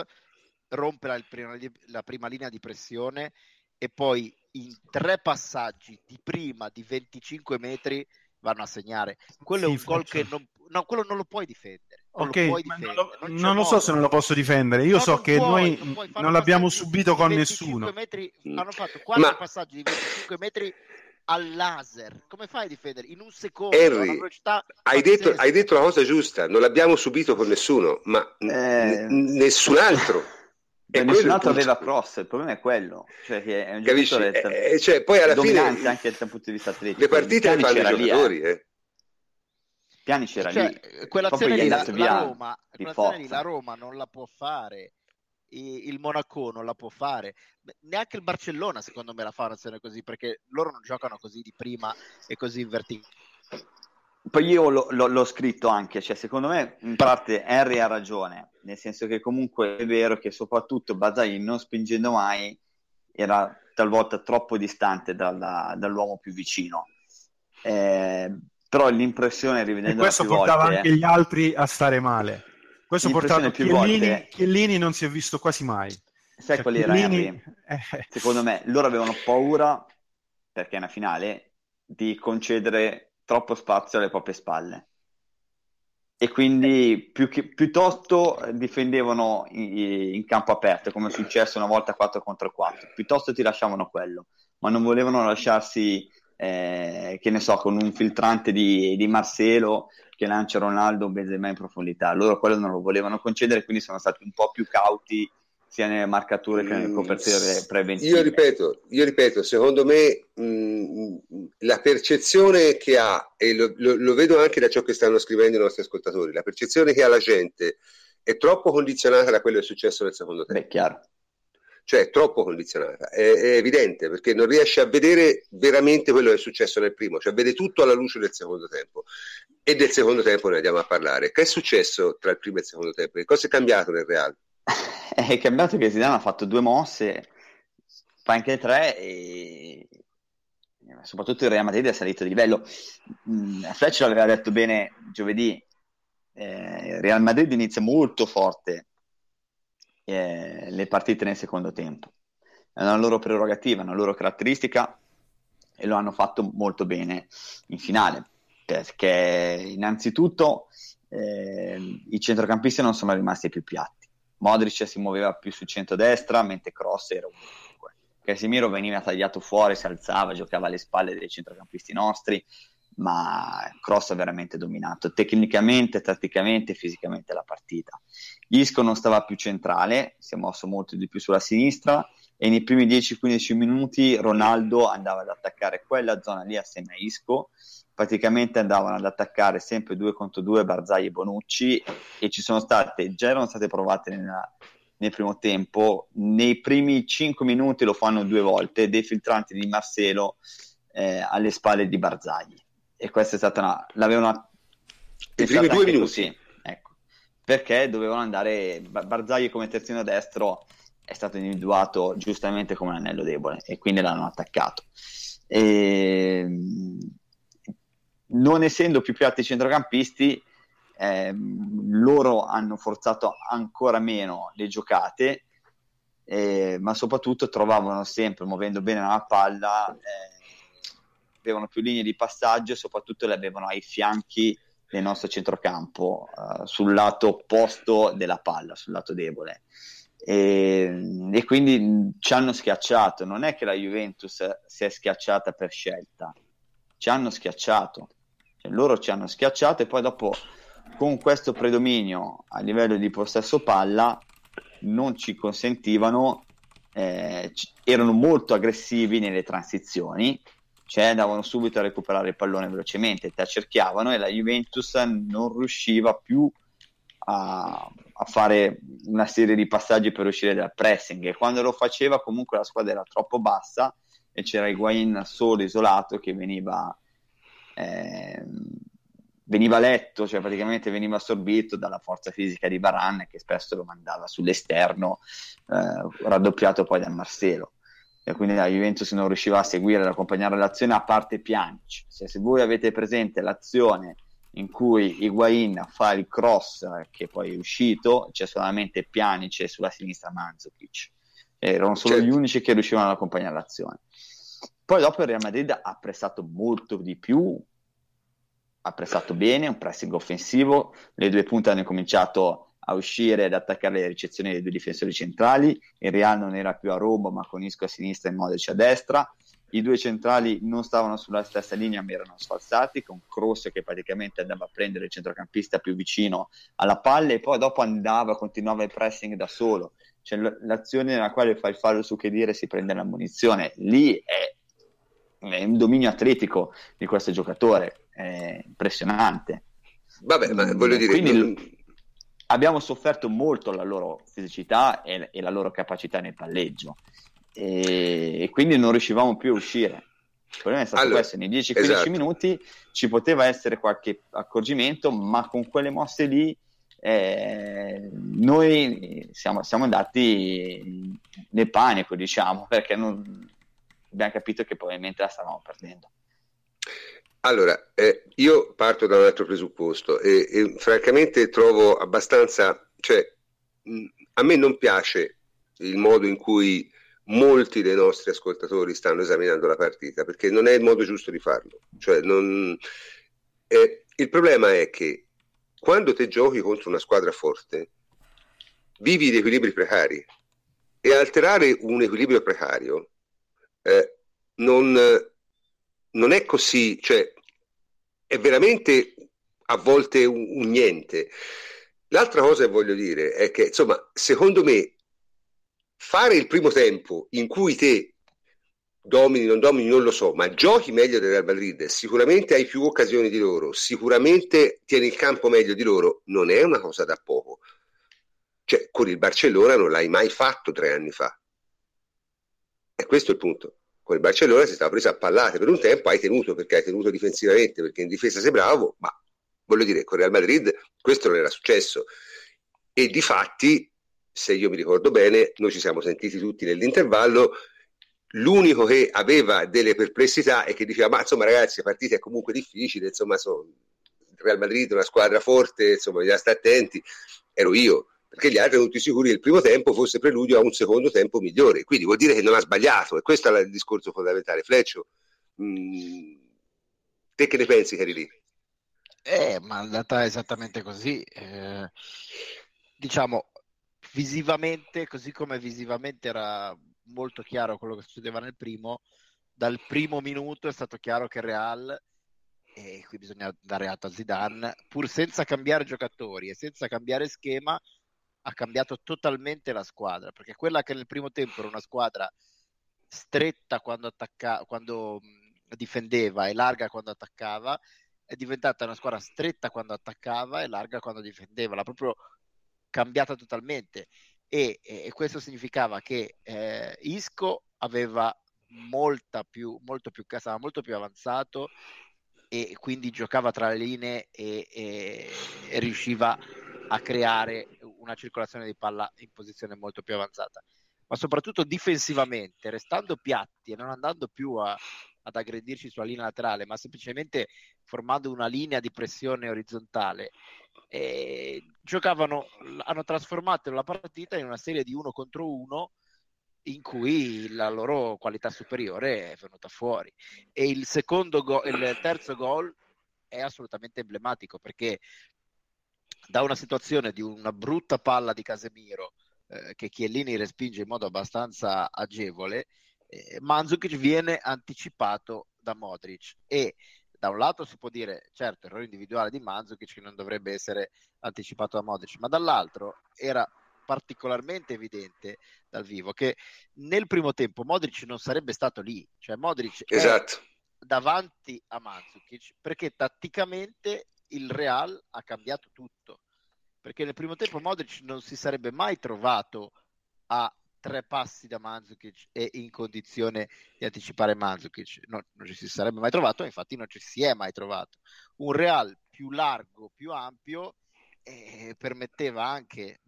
rompe la prima, la prima linea di pressione e poi in tre passaggi di prima di 25 metri vanno a segnare. Quello sì, è un gol che non, no, quello non lo puoi difendere. Non ok, lo non, lo, non, non lo, so se non lo posso difendere. Io no, so che puoi, noi non l'abbiamo subito con nessuno. Metri, hanno fatto quattro Ma... passaggi di 25 metri al laser. Come fai a difendere? In un secondo. Henry, hai detto, hai detto, la cosa giusta. Non l'abbiamo subito con nessuno, ma eh... n- nessun altro. [laughs] E nessun altro aveva cross, il problema è quello. Cioè che è un Capisci? Eh, eh, cioè, poi alla fine anche dal punto di vista atletico. Le partite le fanno i giocatori, eh. eh. Piani c'era cioè, lì. Quell'azione lì la, la, Roma, quell'azione lì la Roma non la può fare, il Monaco non la può fare, neanche il Barcellona secondo me la fa un'azione così, perché loro non giocano così di prima e così in verticale. Poi io lo, lo, l'ho scritto anche, cioè secondo me in parte Henry ha ragione, nel senso che comunque è vero che soprattutto Bazai non spingendo mai era talvolta troppo distante dalla, dall'uomo più vicino. Eh, però l'impressione rivedendo questo portava volte, anche gli altri a stare male. Questo portava Chiellini, volte... Chiellini non si è visto quasi mai. Sai cioè, qual era Chiellini... eh. secondo me loro avevano paura perché è una finale di concedere troppo spazio alle proprie spalle. E quindi più che, piuttosto difendevano in, in, campo aperto come è successo una volta 4 contro 4 piuttosto ti lasciavano quello ma non volevano lasciarsi eh, che ne so, con un filtrante di, di Marcelo che lancia Ronaldo Benzema in profondità. Loro quello non lo volevano concedere, quindi sono stati un po' più cauti sia nelle marcature che nelle coperture preventive. Io ripeto, io ripeto secondo me mh, la percezione che ha, e lo, lo, lo, vedo anche da ciò che stanno scrivendo i nostri ascoltatori, la percezione che ha la gente è troppo condizionata da quello che è successo nel secondo tempo. Beh, chiaro cioè troppo condizionata, è, è, evidente perché non riesce a vedere veramente quello che è successo nel primo, cioè vede tutto alla luce del secondo tempo. E del secondo tempo ne andiamo a parlare. Che è successo tra il primo e il secondo tempo? Che cosa è cambiato nel Real? [laughs] è cambiato che Zidane ha fatto due mosse, fa anche tre e soprattutto il Real Madrid è salito di livello. Mm, Fletcher aveva detto bene giovedì, eh, Real Madrid inizia molto forte eh, le partite nel secondo tempo. È una loro prerogativa, una loro caratteristica e lo hanno fatto molto bene in finale perché innanzitutto eh, i centrocampisti non sono rimasti più piatti. Modric si muoveva più sul centro-destra mentre Cross era un Casemiro veniva tagliato fuori, si alzava, giocava alle spalle dei centrocampisti nostri ma Cross ha veramente dominato tecnicamente, tatticamente e fisicamente la partita. Isco non stava più centrale, si è mosso molto di più sulla sinistra e nei primi 10-15 minuti Ronaldo andava ad attaccare quella zona lì assieme a Isco, praticamente andavano ad attaccare sempre due contro due Barzai e Bonucci e ci sono state, già erano state provate nella, nel primo tempo, nei primi 5 minuti lo fanno due volte, dei filtranti di Marcelo eh, alle spalle di Barzagli e questa è stata una... l'avevano... I primi due minuti. Così, ecco, perché dovevano andare... Barzagli come terzino destro è stato individuato giustamente come un anello debole e quindi l'hanno attaccato. E... Non essendo più piatti centrocampisti, eh, loro hanno forzato ancora meno le giocate, eh, ma soprattutto trovavano sempre, muovendo bene la palla, eh, avevano più linee di passaggio e soprattutto le avevano ai fianchi del nostro centrocampo, uh, sul lato opposto della palla, sul lato debole. E, e, quindi ci hanno schiacciato. Non è che la Juventus si è schiacciata per scelta, ci hanno schiacciato. Cioè, loro ci hanno schiacciato e poi dopo con questo predominio a livello di possesso palla non ci consentivano, eh, erano molto aggressivi nelle transizioni cioè andavano subito a recuperare il pallone velocemente, ti accerchiavano e la Juventus non riusciva più a, a, fare una serie di passaggi per uscire dal pressing. E quando lo faceva comunque la squadra era troppo bassa e c'era Higuain solo isolato che veniva, eh, veniva letto, cioè praticamente veniva assorbito dalla forza fisica di Baran che spesso lo mandava sull'esterno eh, raddoppiato poi dal Marcelo quindi la Juventus non riusciva a seguire, ad accompagnare l'azione a parte Pjanic. Se, se voi avete presente l'azione in cui Higuain fa il cross che poi è uscito, c'è solamente Pjanic e sulla sinistra Mandzukic. Erano solo certo. gli unici che riuscivano ad accompagnare l'azione. Poi dopo il Real Madrid ha pressato molto di più, ha pressato bene, un pressing offensivo, le due punte hanno cominciato a uscire ed attaccare le ricezioni dei due difensori centrali. Il Real non era più a Roma, ma con Isco a sinistra e Modric a destra. I due centrali non stavano sulla stessa linea, ma erano sfalsati, con Cross che praticamente andava a prendere il centrocampista più vicino alla palla e poi dopo andava, continuava il pressing da solo. Cioè, l'azione nella quale fa il fallo su che dire si prende la munizione. Lì è, è un dominio atletico di questo giocatore, è impressionante. Vabbè, ma voglio dire, Quindi, non abbiamo sofferto molto la loro fisicità e, e la loro capacità nel palleggio e, e, quindi non riuscivamo più a uscire. Il problema è stato allora, questo, nei 10-15 esatto. minuti ci poteva essere qualche accorgimento, ma con quelle mosse lì eh, noi siamo, siamo, andati nel panico, diciamo, [laughs] perché non, abbiamo capito che probabilmente la stavamo perdendo. Allora, eh, io parto da un altro presupposto e, e francamente trovo abbastanza, cioè, mh, a me non piace il modo in cui molti dei nostri ascoltatori stanno esaminando la partita, perché non è il modo giusto di farlo. Cioè, non, eh, il problema è che quando te giochi contro una squadra forte, vivi di equilibri precari e alterare un equilibrio precario eh, non, non è così, cioè è veramente a volte un, un niente. L'altra cosa che voglio dire è che, insomma, secondo me, fare il primo tempo in cui te domini, non domini, non lo so, ma giochi meglio del Real Madrid, sicuramente hai più occasioni di loro, sicuramente tieni il campo meglio di loro, non è una cosa da poco. Cioè, con il Barcellona non l'hai mai fatto tre anni fa. E questo è il punto con il Barcellona si stava preso a pallate. Per un tempo, hai tenuto perché hai tenuto difensivamente, perché in difesa sei bravo, ma voglio dire, con Real Madrid questo non era successo. E di fatti, se io mi ricordo bene, noi ci siamo sentiti tutti nell'intervallo, l'unico che aveva delle perplessità e che diceva, ma insomma ragazzi, la partita è comunque difficile, insomma, so, Real Madrid una squadra forte, insomma, bisogna stare attenti, ero io perché gli altri erano tutti sicuri che il primo tempo fosse preludio a un secondo tempo migliore. Quindi vuol dire che non ha sbagliato, e questo è il discorso fondamentale. Fleccio, mh, mm, te che ne pensi, che eri lì? Eh, ma è andata esattamente così. Eh, diciamo, visivamente, così come visivamente era molto chiaro quello che succedeva nel primo, dal primo minuto è stato chiaro che Real e qui bisogna dare atto a Zidane, pur senza cambiare giocatori e senza cambiare schema, ha cambiato totalmente la squadra, perché quella che nel primo tempo era una squadra stretta quando, attacca- quando difendeva e larga quando attaccava, è diventata una squadra stretta quando attaccava e larga quando difendeva, l'ha proprio cambiata totalmente. E, e questo significava che eh, Isco aveva molta più, molto più, stava molto più avanzato e quindi giocava tra le linee e, e, e riusciva a creare una circolazione di palla in posizione molto più avanzata, ma soprattutto difensivamente, restando piatti e non andando più a, ad aggredirci sulla linea laterale, ma semplicemente formando una linea di pressione orizzontale. E giocavano, hanno trasformato la partita in una serie di uno contro uno in cui la loro qualità superiore è venuta fuori. E il, secondo go- il terzo gol è assolutamente emblematico perché da una situazione di una brutta palla di Casemiro eh, che Chiellini respinge in modo abbastanza agevole, eh, Mandzukic viene anticipato da Modric e da un lato si può dire certo errore individuale di Mandzukic che non dovrebbe essere anticipato da Modric, ma dall'altro era particolarmente evidente dal vivo che nel primo tempo Modric non sarebbe stato lì, cioè Modric esatto. davanti a Mandzukic perché tatticamente il Real ha cambiato tutto. Perché nel primo tempo Modric non si sarebbe mai trovato a tre passi da Mandzukic e in condizione di anticipare Mandzukic. No, non ci si sarebbe mai trovato, infatti non ci si è mai trovato. Un Real più largo, più ampio, eh, permetteva anche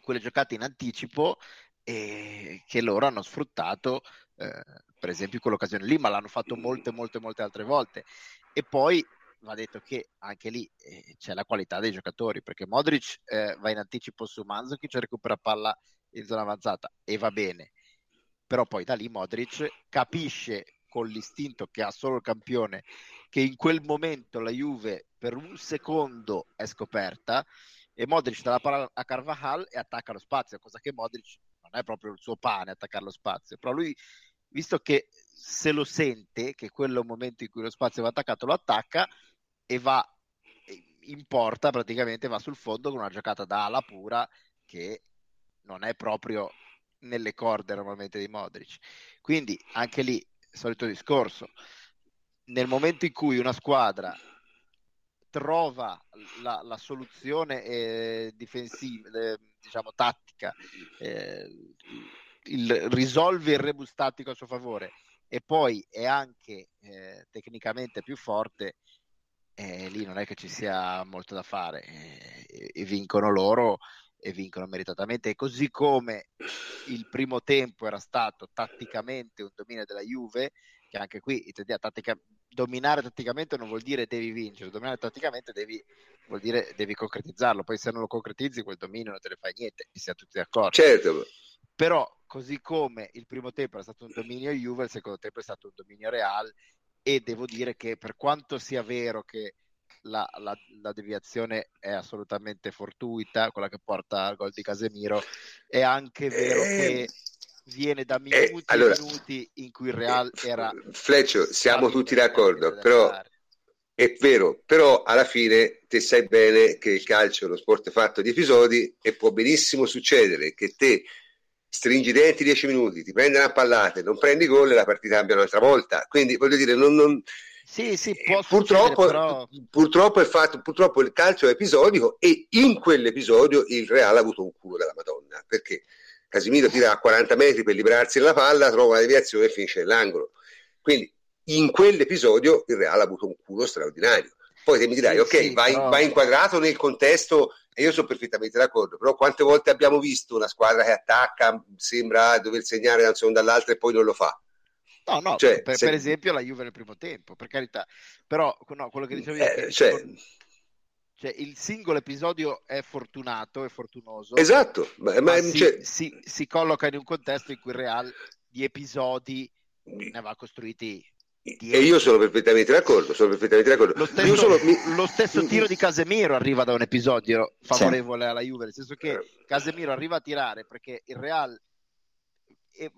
quelle giocate in anticipo eh, che loro hanno sfruttato, eh, per esempio quell'occasione lì, ma l'hanno fatto molte, molte, molte altre volte. E poi va detto che anche lì eh, c'è la qualità dei giocatori, perché Modric eh, va in anticipo su Manzukic, recupera palla in zona avanzata e va bene, però poi da lì Modric capisce con l'istinto che ha solo il campione che in quel momento la Juve per un secondo è scoperta e Modric dà la palla a Carvajal e attacca lo spazio, cosa che Modric non è proprio il suo pane attaccare lo spazio, però lui visto che se lo sente che quello è un momento in cui lo spazio va attaccato, lo attacca e va in porta praticamente va sul fondo con una giocata da ala pura che non è proprio nelle corde normalmente di Modric. Quindi anche lì, solito discorso, nel momento in cui una squadra trova la, la soluzione eh, difensiva, eh, diciamo tattica, eh, il, risolve il rebus tattico a suo favore e poi è anche eh, tecnicamente più forte, eh, lì non è che ci sia molto da fare eh, e vincono loro e vincono meritatamente. Così come il primo tempo era stato tatticamente un dominio della Juve, che anche qui tattica, dominare tatticamente non vuol dire devi vincere, dominare tatticamente devi, vuol dire devi concretizzarlo. Poi se non lo concretizzi, quel dominio non te ne fai niente, e siamo tutti d'accordo. Certo. Però, così come il primo tempo era stato un dominio Juve, il secondo tempo è stato un dominio Real. E devo dire che per quanto sia vero che la, la, la, deviazione è assolutamente fortuita, quella che porta al gol di Casemiro. È anche vero eh, che viene da minuti eh, allora, minuti in cui il Real eh, era... Fleccio, siamo tutti d'accordo, però... È vero, però alla fine te sai bene che il calcio è uno sport fatto di episodi e può benissimo succedere che te stringi i denti 10 minuti, ti prendi una pallata, non prendi gol e la partita cambia un'altra volta. Quindi voglio dire, non, non, sì, sì, può purtroppo, però... purtroppo, è fatto, purtroppo il calcio è episodico e in quell'episodio il Real ha avuto un culo della Madonna perché Casimiro tira a 40 metri per liberarsi della palla, trova una deviazione e finisce nell'angolo. Quindi in quell'episodio il Real ha avuto un culo straordinario. Poi te mi dirai, ok, sì, va, però... va, inquadrato nel contesto e io sono perfettamente d'accordo, però quante volte abbiamo visto una squadra che attacca, sembra dover segnare da un secondo all'altro e poi non lo fa? No, no, cioè, per, se... per, esempio la Juve nel primo tempo, per carità. Però no, quello che dicevo io eh, cioè... cioè... il singolo episodio è fortunato, è fortunoso. Esatto, ma, ma si, cioè... si, si, colloca in un contesto in cui il Real di episodi ne aveva costruiti e io sono perfettamente d'accordo, sono perfettamente d'accordo. Lo stesso, sono... lo stesso, tiro di Casemiro arriva da un episodio favorevole sì. alla Juve, nel senso che eh. Casemiro arriva a tirare perché il Real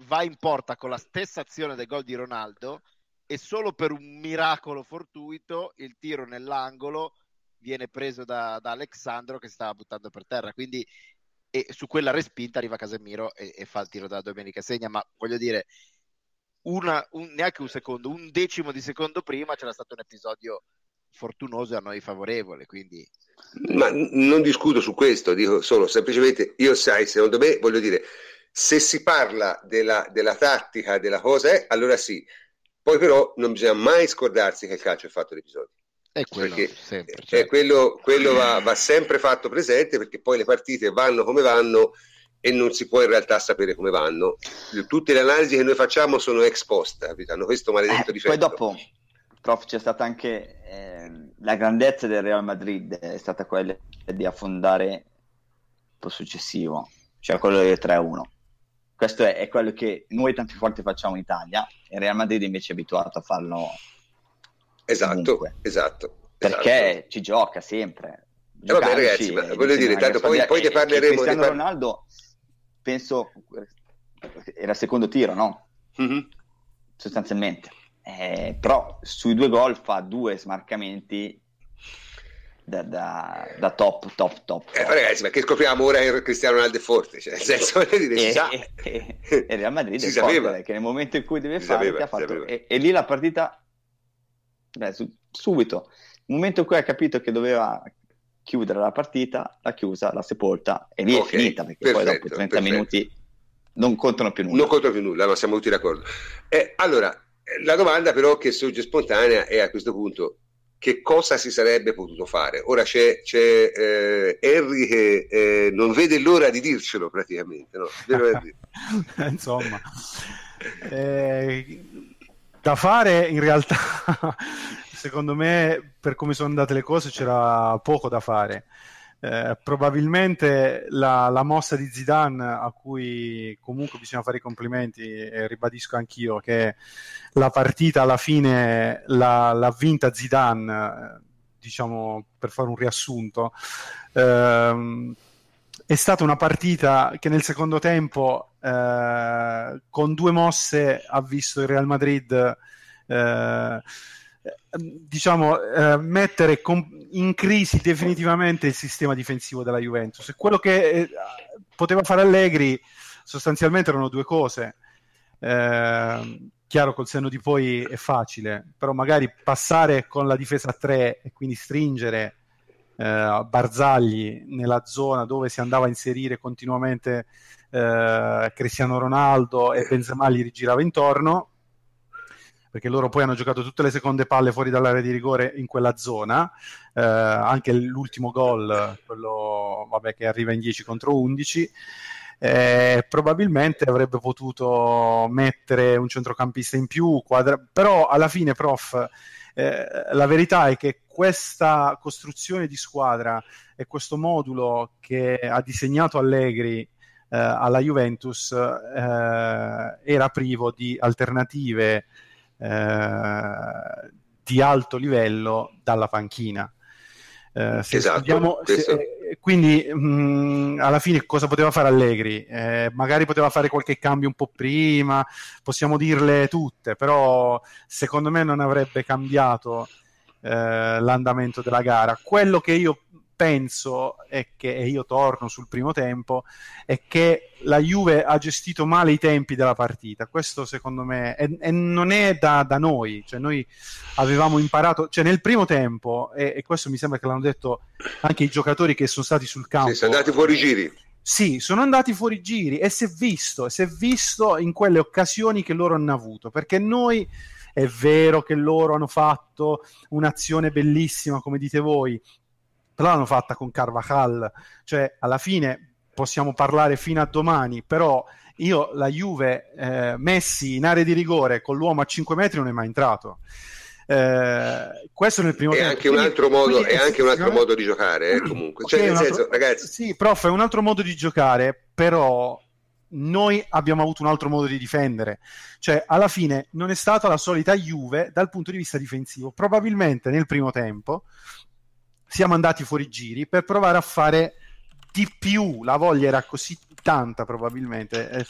va in porta con la stessa azione del gol di Ronaldo e solo per un miracolo fortuito il tiro nell'angolo viene preso da, da Alexandro che stava buttando per terra quindi e su quella respinta arriva Casemiro e, e fa il tiro da Domenica Segna ma voglio dire una, un, neanche un secondo un decimo di secondo prima c'era stato un episodio fortunoso a noi favorevole quindi ma non discuto su questo dico solo semplicemente io sai secondo me voglio dire se si parla della, della tattica, della cosa, eh, allora sì. Poi però non bisogna mai scordarsi che il calcio è fatto di episodi. È quello, sempre, certo. è quello, quello va, va, sempre fatto presente perché poi le partite vanno come vanno e non si può in realtà sapere come vanno. Tutte le analisi che noi facciamo sono ex post, hanno questo maledetto eh, difetto. Poi dopo, prof, c'è stata anche eh, la grandezza del Real Madrid, è stata quella di affondare il po' successivo, cioè quello del 3-1 questo è, è, quello che noi tante volte facciamo in Italia e Real Madrid invece è abituato a farlo esatto, comunque. esatto perché esatto. ci gioca sempre eh vabbè ragazzi ma voglio dire tanto poi, poi ne parleremo Cristiano par- Ronaldo penso era il secondo tiro no? Mm-hmm. sostanzialmente eh, però sui due gol fa due smarcamenti da, da, da, top, top, top. Eh, ragazzi, ma che scopriamo ora che Cristiano Ronaldo è forte? Cioè, nel senso, [laughs] dire, e, si sa. E, e Real Madrid si è sapeva. forte, che nel momento in cui deve si fare, sapeva, fatto. E, e, lì la partita, beh, su, subito, nel momento in cui ha capito che doveva chiudere la partita, l'ha chiusa, l'ha sepolta e lì okay, è finita, perché perfetto, poi dopo 30 perfetto. minuti non contano più nulla. Non contano più nulla, ma siamo tutti d'accordo. Eh, allora, la domanda però che sorge spontanea è a questo punto che cosa si sarebbe potuto fare. Ora c'è, c'è eh, Henry che eh, non vede l'ora di dircelo praticamente, no? [laughs] Insomma, eh, da fare in realtà, secondo me, per come sono andate le cose, c'era poco da fare. Eh, probabilmente la, la, mossa di Zidane a cui comunque bisogna fare i complimenti e ribadisco anch'io che la partita alla fine l'ha, l'ha vinta Zidane diciamo per fare un riassunto ehm, è stata una partita che nel secondo tempo eh, con due mosse ha visto il Real Madrid eh, diciamo, eh, mettere com- in crisi definitivamente il sistema difensivo della Juventus. Quello che eh, poteva fare Allegri sostanzialmente erano due cose. Eh, chiaro, col senno di poi è facile, però magari passare con la difesa a tre e quindi stringere eh, Barzagli nella zona dove si andava a inserire continuamente eh, Cristiano Ronaldo e Benzema gli rigirava intorno perché loro poi hanno giocato tutte le seconde palle fuori dall'area di rigore in quella zona, eh, anche l'ultimo gol, quello vabbè, che arriva in 10 contro 11. Eh, probabilmente avrebbe potuto mettere un centrocampista in più, quadra... però alla fine, prof, eh, la verità è che questa costruzione di squadra e questo modulo che ha disegnato Allegri eh, alla Juventus eh, era privo di alternative eh, di alto livello dalla panchina. Eh, esatto, studiamo, se, eh, quindi mh, mm, alla fine cosa poteva fare Allegri? Eh, magari poteva fare qualche cambio un po' prima, possiamo dirle tutte, però secondo me non avrebbe cambiato eh, l'andamento della gara. Quello che io penso è che, e io torno sul primo tempo, è che la Juve ha gestito male i tempi della partita. Questo secondo me è, e non è da, da, noi, cioè noi avevamo imparato, cioè nel primo tempo, e, e, questo mi sembra che l'hanno detto anche i giocatori che sono stati sul campo. Sì, sono andati fuori giri. Sì, sono andati fuori giri e si è visto, si è visto in quelle occasioni che loro hanno avuto, perché noi è vero che loro hanno fatto un'azione bellissima, come dite voi, però l'hanno fatta con Carvajal, cioè alla fine possiamo parlare fino a domani, però io la Juve eh, Messi in area di rigore con l'uomo a 5 metri non è mai entrato. Eh, questo nel primo è tempo. Anche un altro modo, è anche un altro modo di giocare, eh, comunque. Cioè, okay, nel senso, altro... ragazzi... Sì, prof, è un altro modo di giocare, però noi abbiamo avuto un altro modo di difendere. Cioè, alla fine non è stata la solita Juve dal punto di vista difensivo. Probabilmente nel primo tempo siamo andati fuori giri per provare a fare di più. La voglia era così tanta, probabilmente, è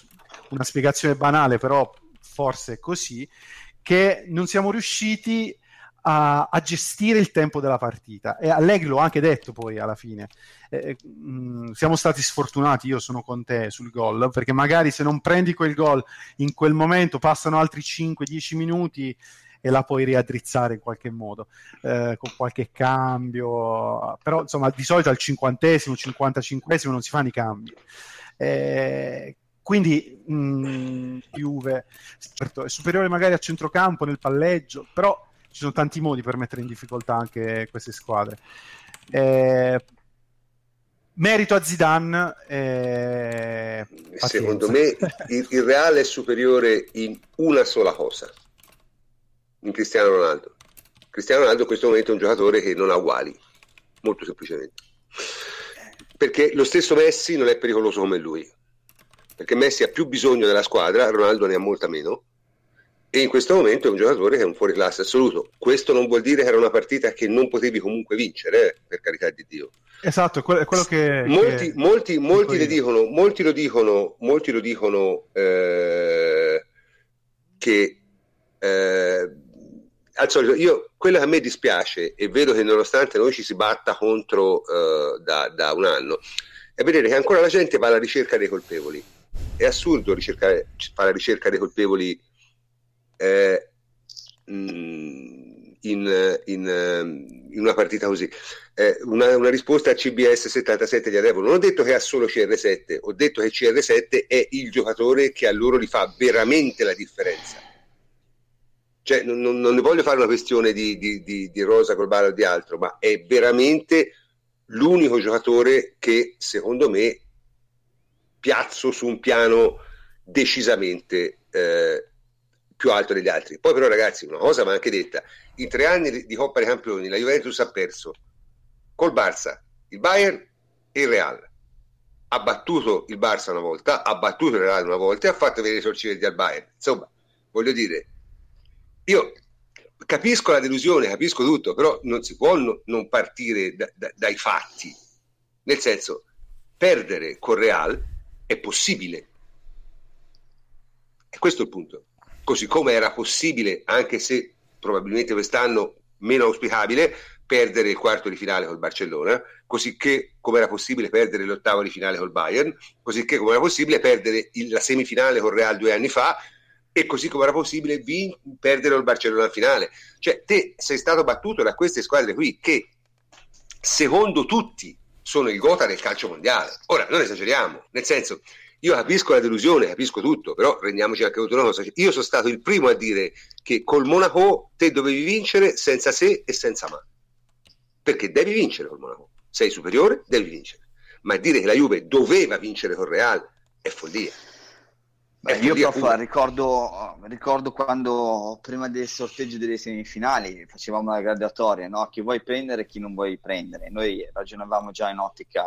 una spiegazione banale, però forse è così, che non siamo riusciti a, a gestire il tempo della partita. E Allegri lo anche detto poi alla fine. Eh, mh, mm, siamo stati sfortunati, io sono con te sul gol, perché magari se non prendi quel gol in quel momento passano altri 5-10 minuti e la puoi riaddrizzare in qualche modo eh, con qualche cambio però insomma di solito al cinquantesimo, cinquantacinquesimo non si fanno i cambi. Eh, quindi mh, mm, Juve certo, è superiore magari a centrocampo nel palleggio però ci sono tanti modi per mettere in difficoltà anche queste squadre. Eh, merito a Zidane eh, secondo me il, il Real è superiore in una sola cosa in Cristiano Ronaldo. Cristiano Ronaldo in questo momento è un giocatore che non ha uguali, molto semplicemente. Perché lo stesso Messi non è pericoloso come lui. Perché Messi ha più bisogno della squadra, Ronaldo ne ha molta meno. E in questo momento è un giocatore che è un fuori classe assoluto. Questo non vuol dire che era una partita che non potevi comunque vincere, eh, per carità di Dio. Esatto, è quello che... Molti, che... molti, molti, le dicono, molti lo dicono, molti lo dicono eh, che eh, al solito, io, quello che a me dispiace e vedo che nonostante noi ci si batta contro uh, da, da, un anno, è vedere che ancora la gente va alla ricerca dei colpevoli. È assurdo ricercare, fare la ricerca dei colpevoli eh, in, in, in, una partita così. Eh, una, una, risposta a CBS 77 di Adevo. Non ho detto che ha solo CR7, ho detto che CR7 è il giocatore che a loro li fa veramente la differenza cioè, non, non, ne voglio fare una questione di, di, di, di Rosa Colbaro o di altro, ma è veramente l'unico giocatore che secondo me piazzo su un piano decisamente eh, più alto degli altri. Poi però ragazzi, una cosa va anche detta, in tre anni di Coppa dei Campioni la Juventus ha perso col Barça, il Bayern e il Real. Ha battuto il Barça una volta, ha battuto il Real una volta e ha fatto vedere i sorcimenti al Bayern. Insomma, voglio dire, io capisco la delusione, capisco tutto, però non si può no, non partire da, da, dai fatti. Nel senso, perdere con Real è possibile. E questo è il punto. Così come era possibile, anche se probabilmente quest'anno meno auspicabile, perdere il quarto di finale col Barcellona, così che come era possibile perdere l'ottavo di finale col Bayern, così che come era possibile perdere il, la semifinale con Real due anni fa, e così come era possibile vin- perdere il Barcellona in finale. Cioè, te sei stato battuto da queste squadre qui che, secondo tutti, sono il gota del calcio mondiale. Ora, non esageriamo, nel senso, io capisco la delusione, capisco tutto, però rendiamoci anche cosa. Io sono stato il primo a dire che col Monaco te dovevi vincere senza se e senza ma. Perché devi vincere col Monaco. Sei superiore, devi vincere. Ma dire che la Juve doveva vincere col Real è follia. Beh, io prof, ricordo, ricordo, quando prima del sorteggio delle semifinali facevamo la graduatoria, no? chi vuoi prendere e chi non vuoi prendere. Noi ragionavamo già in ottica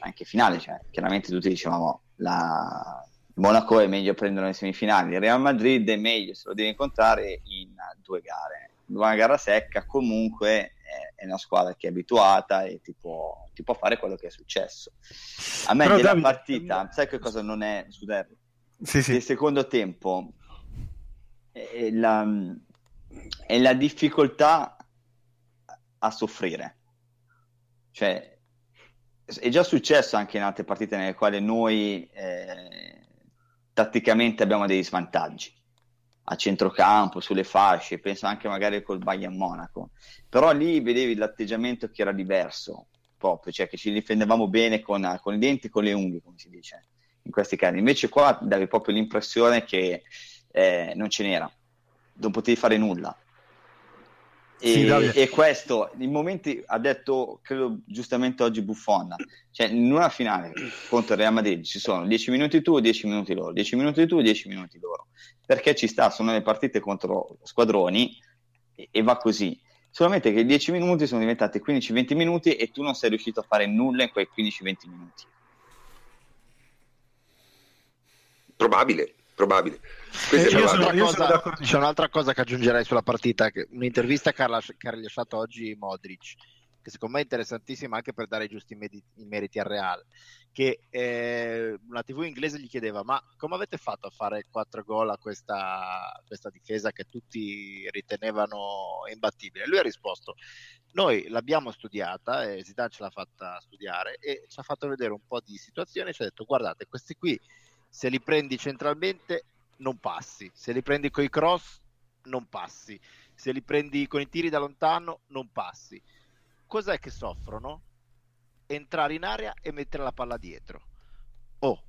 anche finale, cioè chiaramente tutti dicevamo la Monaco è meglio prendere le semifinali, il Real Madrid è meglio se lo devi incontrare in due gare. Una gara secca comunque è una squadra che è abituata e ti può, ti può fare quello che è successo. A me Però, della partita, sai che cosa non è, scusate, sì, sì. del secondo tempo. È la, è la difficoltà a soffrire. Cioè, è già successo anche in altre partite nelle quali noi eh, tatticamente abbiamo dei svantaggi. A centrocampo, sulle fasce, penso anche magari col Bayern Monaco, però lì vedevi l'atteggiamento che era diverso, proprio, cioè che ci difendevamo bene con, con i denti e con le unghie, come si dice in questi casi. Invece qua davi proprio l'impressione che eh, non ce n'era, non potevi fare nulla. E, sì, e, questo, in momenti, ha detto, credo giustamente oggi Buffon, cioè in una finale contro il Real Madrid ci sono 10 minuti tu, 10 minuti loro, 10 minuti tu, 10 minuti loro, perché ci sta, sono le partite contro squadroni e, e va così. Solamente che i 10 minuti sono diventati 15-20 minuti e tu non sei riuscito a fare nulla in quei 15-20 minuti. Probabile, probabile. Eh, probabile. Cosa, c'è un'altra cosa che aggiungerei sulla partita, che, un'intervista che ha rilasciato oggi Modric, che secondo me è interessantissima anche per dare i giusti med- i meriti al Real, che eh, una tv inglese gli chiedeva ma come avete fatto a fare 4 gol a questa, questa difesa che tutti ritenevano imbattibile? Lui ha risposto noi l'abbiamo studiata e Zidane ce l'ha fatta studiare e ci ha fatto vedere un po' di situazioni e ci ha detto guardate questi qui se li prendi centralmente non passi, se li prendi con i cross non passi, se li prendi con i tiri da lontano non passi. Cos'è che soffrono? Entrare in area e mettere la palla dietro. Oh,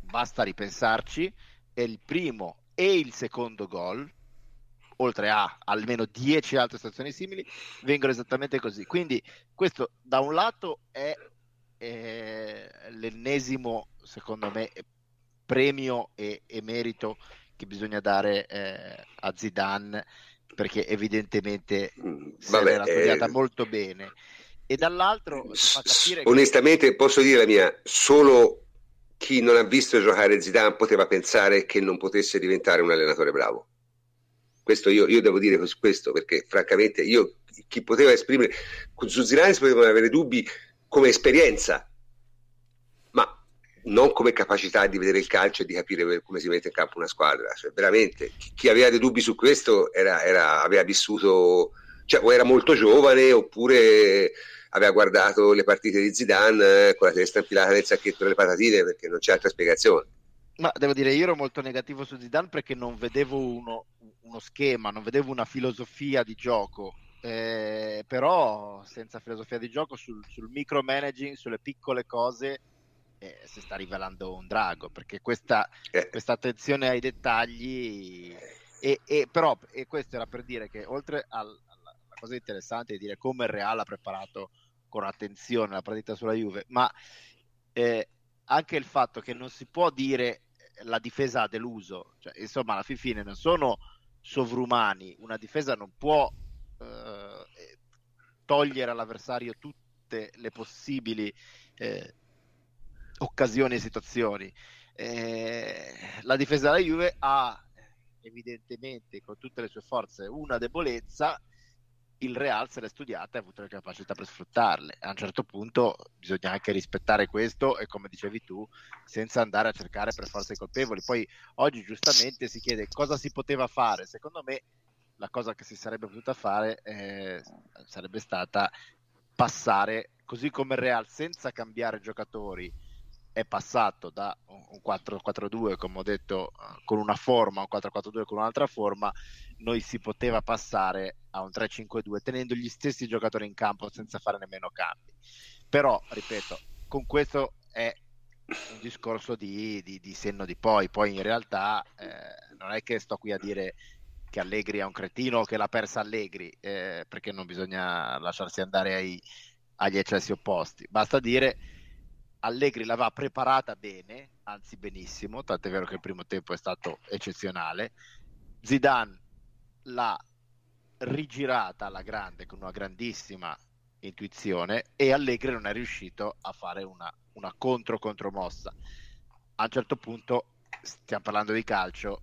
basta ripensarci, è il primo e il secondo gol, oltre a almeno 10 altre situazioni simili, vengono esattamente così. Quindi questo da un lato è, è l'ennesimo, secondo me, premio e, e merito che bisogna dare eh, a Zidane perché evidentemente mm, se l'era studiata eh... molto bene. E dall'altro S- onestamente che... posso dire la mia solo chi non ha visto giocare Zidane poteva pensare che non potesse diventare un allenatore bravo. Questo io, io devo dire questo perché francamente io chi poteva esprimere su Zidane si potevano avere dubbi come esperienza non come capacità di vedere il calcio e di capire come si mette in campo una squadra. Cioè, veramente, chi aveva dei dubbi su questo era, era, aveva vissuto, cioè, o era molto giovane oppure aveva guardato le partite di Zidane eh, con la testa infilata nel sacchetto delle patatine perché non c'è altra spiegazione. Ma devo dire, io ero molto negativo su Zidane perché non vedevo uno, uno schema, non vedevo una filosofia di gioco. Eh, però senza filosofia di gioco sul, sul micromanaging, sulle piccole cose, eh, si sta rivelando un drago perché questa, eh. questa attenzione ai dettagli e, e, però e questo era per dire che oltre alla, alla cosa interessante di dire come il Real ha preparato con attenzione la partita sulla Juve ma eh, anche il fatto che non si può dire la difesa ha deluso cioè, insomma alla fine non sono sovrumani una difesa non può eh, togliere all'avversario tutte le possibili eh, occasioni e situazioni. Eh, la difesa della Juve ha evidentemente con tutte le sue forze una debolezza il Real se l'è studiata e ha avuto le capacità per sfruttarle. A un certo punto bisogna anche rispettare questo e come dicevi tu, senza andare a cercare per forza i colpevoli. Poi oggi giustamente si chiede cosa si poteva fare. Secondo me la cosa che si sarebbe potuta fare eh, sarebbe stata passare così come il Real senza cambiare giocatori è passato da un 4-4-2, come ho detto, con una forma, un 4-4-2 con un'altra forma, noi si poteva passare a un 3-5-2 tenendo gli stessi giocatori in campo senza fare nemmeno cambi. Però, ripeto, con questo è un discorso di, di, di senno di poi, poi in realtà eh, non è che sto qui a dire che Allegri è un cretino o che l'ha persa Allegri, eh, perché non bisogna lasciarsi andare ai, agli eccessi opposti, basta dire Allegri l'aveva preparata bene, anzi benissimo, tant'è vero che il primo tempo è stato eccezionale. Zidane l'ha rigirata alla grande con una grandissima intuizione e Allegri non è riuscito a fare una, una contro-contromossa. A un certo punto, stiamo parlando di calcio,